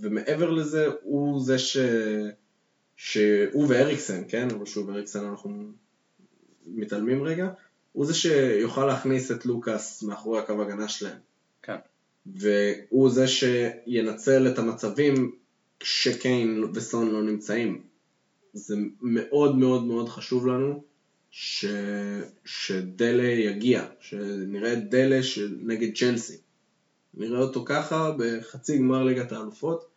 ומעבר לזה, הוא זה ש... שהוא ואריקסן, כן? אבל שוב, אריקסן אנחנו מתעלמים רגע, הוא זה שיוכל להכניס את לוקאס מאחורי הקו הגנה שלהם. כן. והוא זה שינצל את המצבים כשקיין וסון לא נמצאים. זה מאוד מאוד מאוד חשוב לנו ש... שדלה יגיע, שנראה את דלה של... נגד צ'לסי. נראה אותו ככה בחצי גמר ליגת האלופות.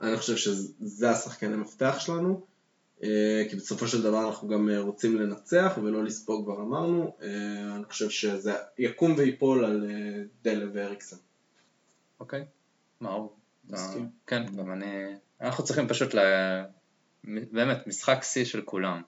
אני חושב שזה השחקן המפתח שלנו, כי בסופו של דבר אנחנו גם אה, רוצים לנצח ולא לספוג כבר אמרנו. אה, אני חושב שזה יקום ויפול על אה, דלה ואריקסן. אוקיי. מאור. מסכים. כן, גם אני... אנחנו צריכים פשוט ל... באמת, משחק שיא של כולם.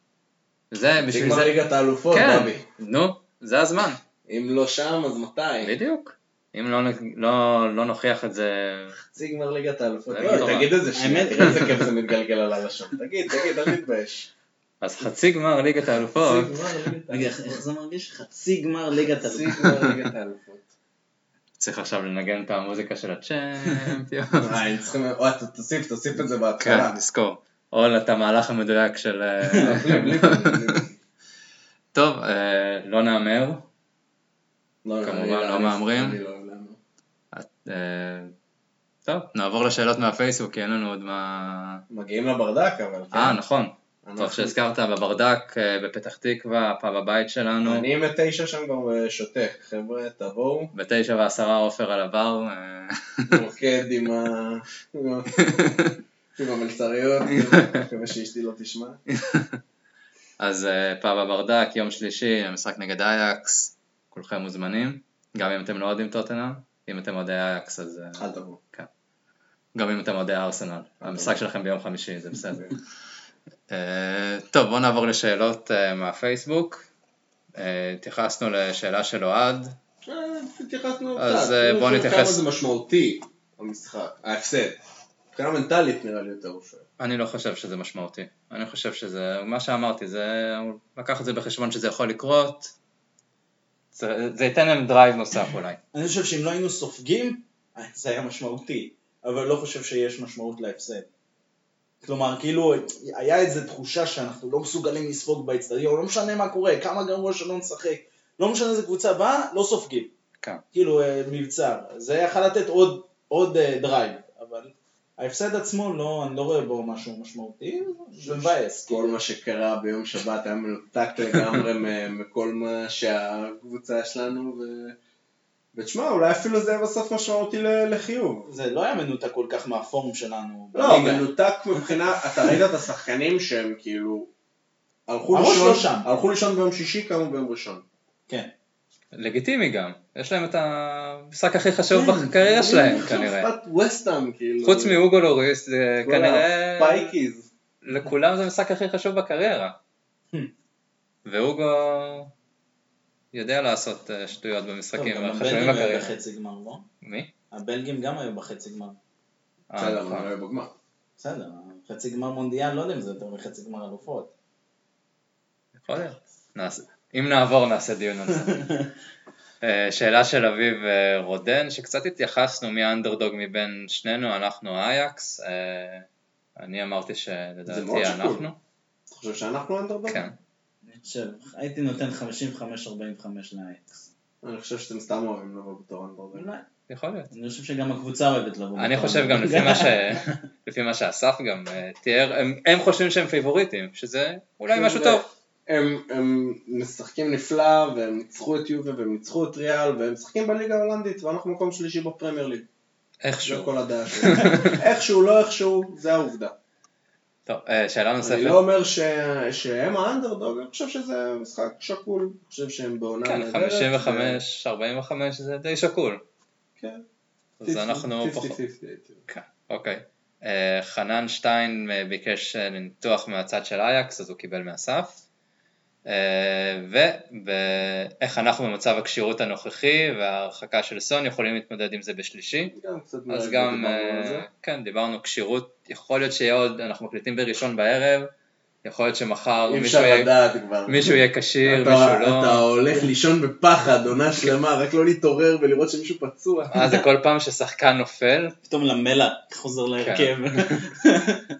זה בשביל גמר זה... ליגת האלופות, כן, בבי. נו, זה הזמן. אם לא שם, אז מתי? בדיוק. אם לא, לא, לא נוכיח את זה... חצי גמר ליגת האלופות. לא. תגיד את זה שנייה, תראה איזה כיף זה מתגלגל על הלשון. תגיד, תגיד, אל תתבייש. אז חצי גמר ליגת האלופות, חצי גמר ליגת רגע, איך זה מרגיש? חצי גמר ליגת האלופות. צריך עכשיו לנגן את המוזיקה של הצ'מפיון. תוסיף, תוסיף את זה כן, בהתחלה. נזכור. או את המהלך המדויק של... אה. טוב, אה, לא נהמר. לא, כמובן, לא אני- מהמרים. אני לא אוהב להמר. אה, טוב, נעבור לשאלות מהפייסבוק, כי אין לנו עוד מה... מגיעים לברדק, אבל... כן. אה, נכון. טוב שהזכרת בברדק אה, בפתח תקווה, פאב הבית שלנו. אני עם תשע שם כבר אה, שותק. חבר'ה, תבואו. בתשע ועשרה עופר על הבר. אה, רוקד עם ה... המלצריות, מקווה שאשתי לא תשמע. אז אה, פאב הברדק, יום שלישי, המשחק נגד אייקס, כולכם מוזמנים, גם אם אתם לא אוהדים טוטנאם, אם אתם אוהדי אייקס אז אה, אל תבואו. גם אם אתם אוהדי ארסנל, המשחק שלכם ביום חמישי, זה בסדר. אה, טוב, בואו נעבור לשאלות אה, מהפייסבוק. התייחסנו לשאלה של אוהד, התייחסנו אז, קצת. אה, אני בוא חושב נתייחס- כמה זה משמעותי, המשחק, ההפסד. מבחינה מנטלית נראה לי יותר open. אני לא חושב שזה משמעותי. אני חושב שזה, מה שאמרתי, זה, לקח את זה בחשבון שזה יכול לקרות, זה, ייתן להם drive נוסף אולי. אני חושב שאם לא היינו סופגים, אה, זה היה משמעותי, אבל לא חושב שיש משמעות להפסד. כלומר, כאילו, היה איזו תחושה שאנחנו לא מסוגלים לספוג באצטדיון, לא משנה מה קורה, כמה גרוע שלא נשחק, לא משנה איזה קבוצה באה, לא סופגים. כן. כאילו, אה, מבצר. זה יכול לתת עוד, עוד אה, drive, אבל ההפסד עצמו, לא, אני לא רואה בו משהו משמעותי, זה מבאס. כל כאילו. מה שקרה ביום שבת היה מנותק לגמרי מכל מה שהקבוצה שלנו, ו... ותשמע, אולי אפילו זה יהיה בסוף משמעותי לחיוב. זה לא היה מנותק כל כך מהפורום שלנו. לא, בליגה. מנותק מבחינה, אתה ראית את השחקנים שהם כאילו, הלכו לישון, לא. הלכו לישון ביום שישי, קמו ביום ראשון. כן. לגיטימי גם, יש להם את המשחק הכי חשוב כן, בקריירה שלהם כנראה. כאילו. חוץ מאוגו לוריס, זה כנראה... הפייקיז. לכולם זה המשחק הכי חשוב בקריירה. ואוגו יודע לעשות אה, שטויות במשחקים גם החשובים הבלגים היו בקריירה. בחצי גמר, לא? מי? הבלגים גם היו בחצי גמר. אה, בסדר, נכון. אבל היה בגמר. בסדר, חצי גמר מונדיאל, לא יודע אם זה יותר מחצי גמר אלופות. יכול להיות. אם נעבור נעשה דיון על זה. אה, שאלה של אביב אה, רודן, שקצת התייחסנו מי האנדרדוג מבין שנינו, אנחנו אייקס. אה, אני אמרתי שלדעתי. אנחנו. אתה חושב שאנחנו אנדרדוג? כן. אני חושב, הייתי נותן 55-45 לאייקס. אני חושב שאתם סתם אוהבים לבוא בתור אנדרדוג. אולי. יכול להיות. אני חושב שגם הקבוצה אוהבת לבוא. אני בתור חושב גם אנדרדוג. לפי מה, ש... לפי מה שאסף גם תיאר, הם, הם חושבים שהם פייבוריטים, שזה אולי משהו טוב. הם, הם משחקים נפלא, והם ניצחו את יובה והם ניצחו את ריאל, והם משחקים בליגה ההולנדית, ואנחנו מקום שלישי בפרמייר ליג. זה איכשהו. כל הדעה שלי. איכשהו, לא איכשהו, זה העובדה. טוב, אה, שאלה נוספת. אני לא אומר ש... שהם האנדרדוג, אני חושב שזה משחק שקול, אני חושב שהם בעונה כן, נהדרת, 55, 45 זה די שקול. כן. אז אנחנו 50-50 פחות. הייתי אומר. כן, אוקיי. אה, חנן שטיין אה, ביקש ניתוח מהצד של אייקס, אז הוא קיבל מאסף. אה, ואיך אנחנו במצב הכשירות הנוכחי וההרחקה של סון יכולים להתמודד עם זה בשלישי. גם קצת אז גם, דיברנו אה. כן, דיברנו כשירות, יכול להיות שיהיה עוד, אנחנו מקליטים בראשון בערב, יכול להיות שמחר מישהו יהיה-. מישהו יהיה כשיר, אתה- מישהו לא. אתה הולך לישון בפחד, עונה שלמה, רק לא להתעורר ולראות שמישהו פצוע. אה, זה כל פעם ששחקן נופל, פתאום למלה חוזר להרכב.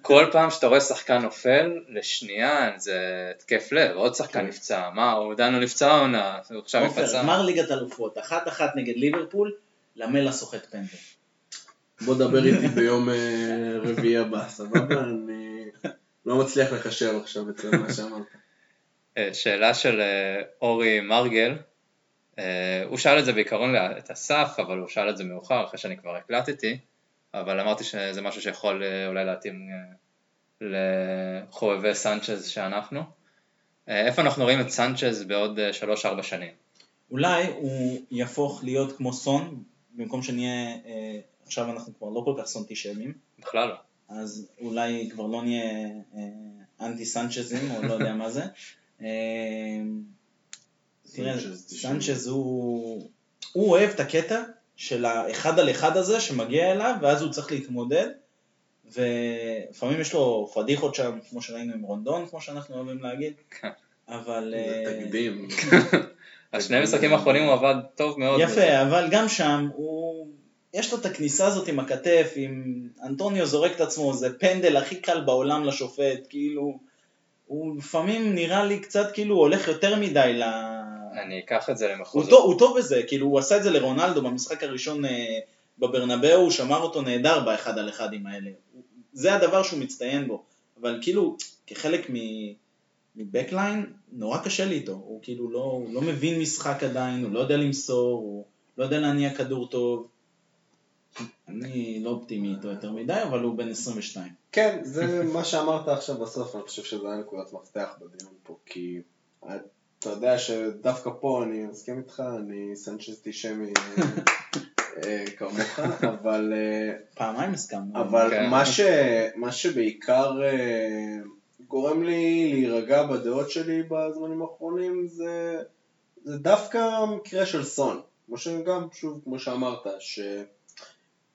כל פעם שאתה רואה שחקן נופל, לשנייה זה התקף לב, עוד שחקן נפצע, מה, הוא עדיין לא נפצע העונה, הוא עכשיו עופר, יפצע. גמר ליגת אלופות, אחת אחת נגד ליברפול, למלה סוחט פנדל. בוא דבר איתי ביום אה, רביעי הבא, סבבה? אני לא מצליח לחשב עכשיו את מה שאמרת. אה, שאלה של אה, אורי מרגל, אה, הוא שאל את זה בעיקרון את אסף, אבל הוא שאל את זה מאוחר, אחרי שאני כבר הקלטתי, אבל אמרתי שזה משהו שיכול אולי להתאים לחובבי סנצ'ז שאנחנו. איפה אנחנו רואים את סנצ'ז בעוד 3-4 שנים? אולי הוא יהפוך להיות כמו סון, במקום שנהיה, עכשיו אנחנו כבר לא כל כך סונטישמים, בכלל לא. אז אולי כבר לא נהיה אה, אנטי סנצ'זים, או לא יודע מה זה. אה, תראה. סנצ'ז הוא, הוא אוהב את הקטע של האחד על אחד הזה שמגיע אליו, ואז הוא צריך להתמודד, ולפעמים יש לו פדיחות שם, כמו שראינו עם רונדון, כמו שאנחנו אוהבים להגיד, כן. אבל... זה אה, תקדים. השני המשחקים האחרונים הוא עבד טוב מאוד. יפה, אבל גם שם הוא... יש לו את הכניסה הזאת עם הכתף, עם אנטוניו זורק את עצמו, זה פנדל הכי קל בעולם לשופט, כאילו, הוא לפעמים נראה לי קצת כאילו הוא הולך יותר מדי ל... אני אקח את זה הוא למחוזות. טוב, הוא טוב בזה, כאילו הוא עשה את זה לרונלדו במשחק הראשון אה, בברנבאו, הוא שמר אותו נהדר באחד על אחדים האלה. זה הדבר שהוא מצטיין בו, אבל כאילו כחלק מ... מבקליין, נורא קשה לי איתו, הוא כאילו לא, הוא לא מבין משחק עדיין, הוא לא יודע למסור, הוא לא יודע להניע כדור טוב. אני לא אופטימי איתו יותר מדי, אבל הוא בן 22. כן, זה מה שאמרת עכשיו בסוף, אני חושב שזה היה נקודת מפתח בדיון פה, כי אתה יודע שדווקא פה אני מסכים איתך, אני סנצ'סטישמי אה, אה, כמוך, אבל, אה, פעמיים הסכמנו. אבל כן. מה, ש, מה שבעיקר אה, גורם לי להירגע בדעות שלי בזמנים האחרונים זה, זה דווקא המקרה של סון, כמו שגם, שוב, כמו שאמרת, ש...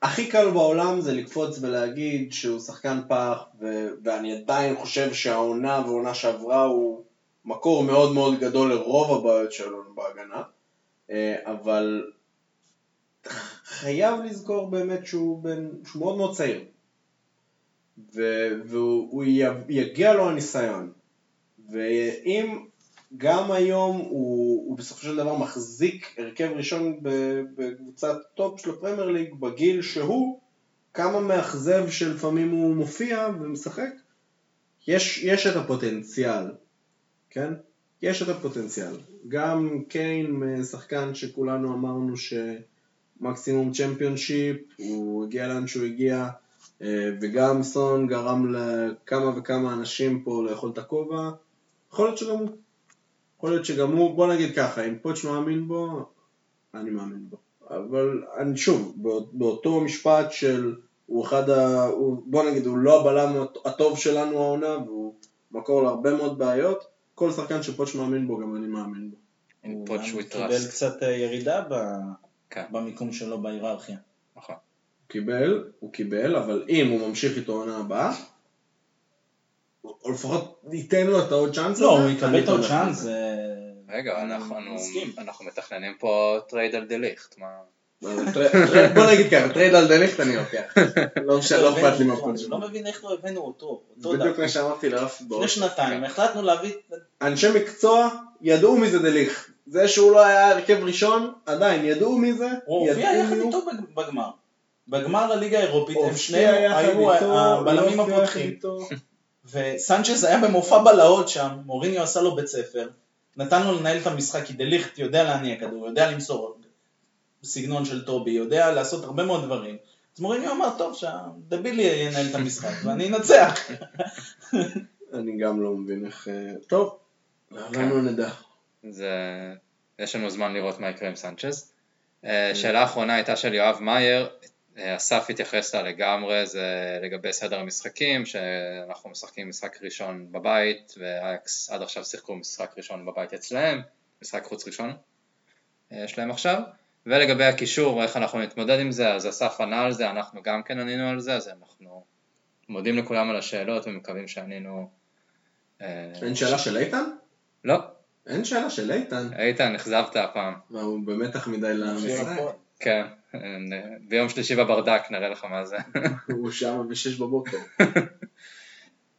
הכי קל בעולם זה לקפוץ ולהגיד שהוא שחקן פח, ו- ואני עדיין חושב שהעונה והעונה שעברה הוא מקור מאוד מאוד גדול לרוב הבעיות שלנו בהגנה, אה, אבל חייב לזכור באמת שהוא, בן, שהוא מאוד מאוד צעיר, ו- והוא יגיע לו הניסיון, ואם גם היום הוא, הוא בסופו של דבר מחזיק הרכב ראשון בקבוצת top של הפרמייר ליג בגיל שהוא, כמה מאכזב שלפעמים הוא מופיע ומשחק, יש, יש את הפוטנציאל, כן? יש את הפוטנציאל. גם קיין, שחקן שכולנו אמרנו שמקסימום צ'מפיונשיפ, הוא הגיע לאן שהוא הגיע, אה, וגם סון גרם לכמה וכמה אנשים פה לאכול את הכובע, יכול להיות שגם הוא. יכול להיות שגם הוא, בוא נגיד ככה, אם פוטש מאמין בו, אני מאמין בו. אבל אני שוב, באות- באותו משפט של הוא אחד ה... הוא, בוא נגיד, הוא לא הבלם הטוב שלנו העונה, והוא מקור להרבה מאוד בעיות, כל שחקן שפוטש מאמין בו, גם אני מאמין בו. הוא קיבל. קצת אה, ירידה ב- כן, במיקום שלו בהיררכיה. נכון. הוא קיבל, הוא קיבל, אבל אם הוא ממשיך איתו עונה הבאה, או לפחות ייתן לו את העוד צ'אנס לא, הוא יקבל את. בזה. אה, רגע, אנחנו, מתכננים פה טרייד על דליכט, מה? טר- טר- בוא נגיד ככה, טרייד על דליכט אני לוקח. לא משנה, לא אכפת לי אני שלו. לא מבין איך לא הבאנו אותו. בדיוק. מה שאמרתי לרפי לפני באור. שנתיים החלטנו להביא... אנשי מקצוע ידעו מי זה דליך. זה שהוא לא היה הרכב ראשון, עדיין ידעו מי זה. הוא הופיע יחד. איתו בג- בגמר. בגמר הליגה האירופית הם שניהם היו הבלמים לא הפותחים. וסנצ'ז היה במופע בלהות שם, מוריניו עשה לו בית ספר, נתן לו לנהל את המשחק, כי דליכט יודע להניע כדור, יודע למסור בסגנון של טובי, יודע לעשות הרבה מאוד דברים. אז מוריניו אמר, טוב, שהדבילי ינהל את המשחק, ואני אנצח. אני גם לא מבין איך... אה, טוב, לנו נדע. זה... יש לנו זמן לראות מה יקרה עם סנצ'ז. אה, שאלה אחרונה הייתה של יואב מאייר, אסף התייחס לה לגמרי, זה לגבי סדר המשחקים, שאנחנו משחקים משחק ראשון בבית, ואייקס עד עכשיו שיחקו משחק ראשון בבית אצלהם, משחק חוץ ראשון אה, יש להם עכשיו. ולגבי הקישור, איך אנחנו נתמודד עם זה, אז אסף ענה על זה, אנחנו גם כן ענינו על זה, אז אנחנו מודים לכולם על השאלות ומקווים שענינו... אה, אין שאלה של איתן? לא, אין שאלה של איתן. איתן, אכזבת הפעם. הוא במתח מדי למשחק. כן, ביום שלישי בברדק נראה לך מה זה. הוא שם בשש בבוקר.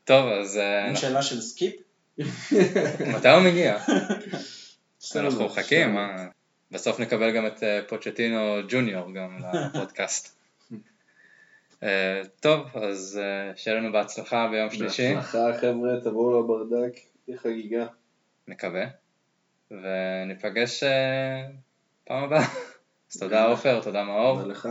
טוב, אז אה, אין שאלה של סקיפ? מתי הוא מגיע? אנחנו מחכים? בסוף נקבל גם את אה, פוצ'טינו ג'וניור גם לפודקאסט. אה, טוב, אז שיהיה לנו בהצלחה ביום שלישי, בהצלחה חבר'ה, תבואו לברדק, תהיה חגיגה. נקווה, וניפגש פעם הבאה. אז תודה עופר, תודה מאור, תודה לך.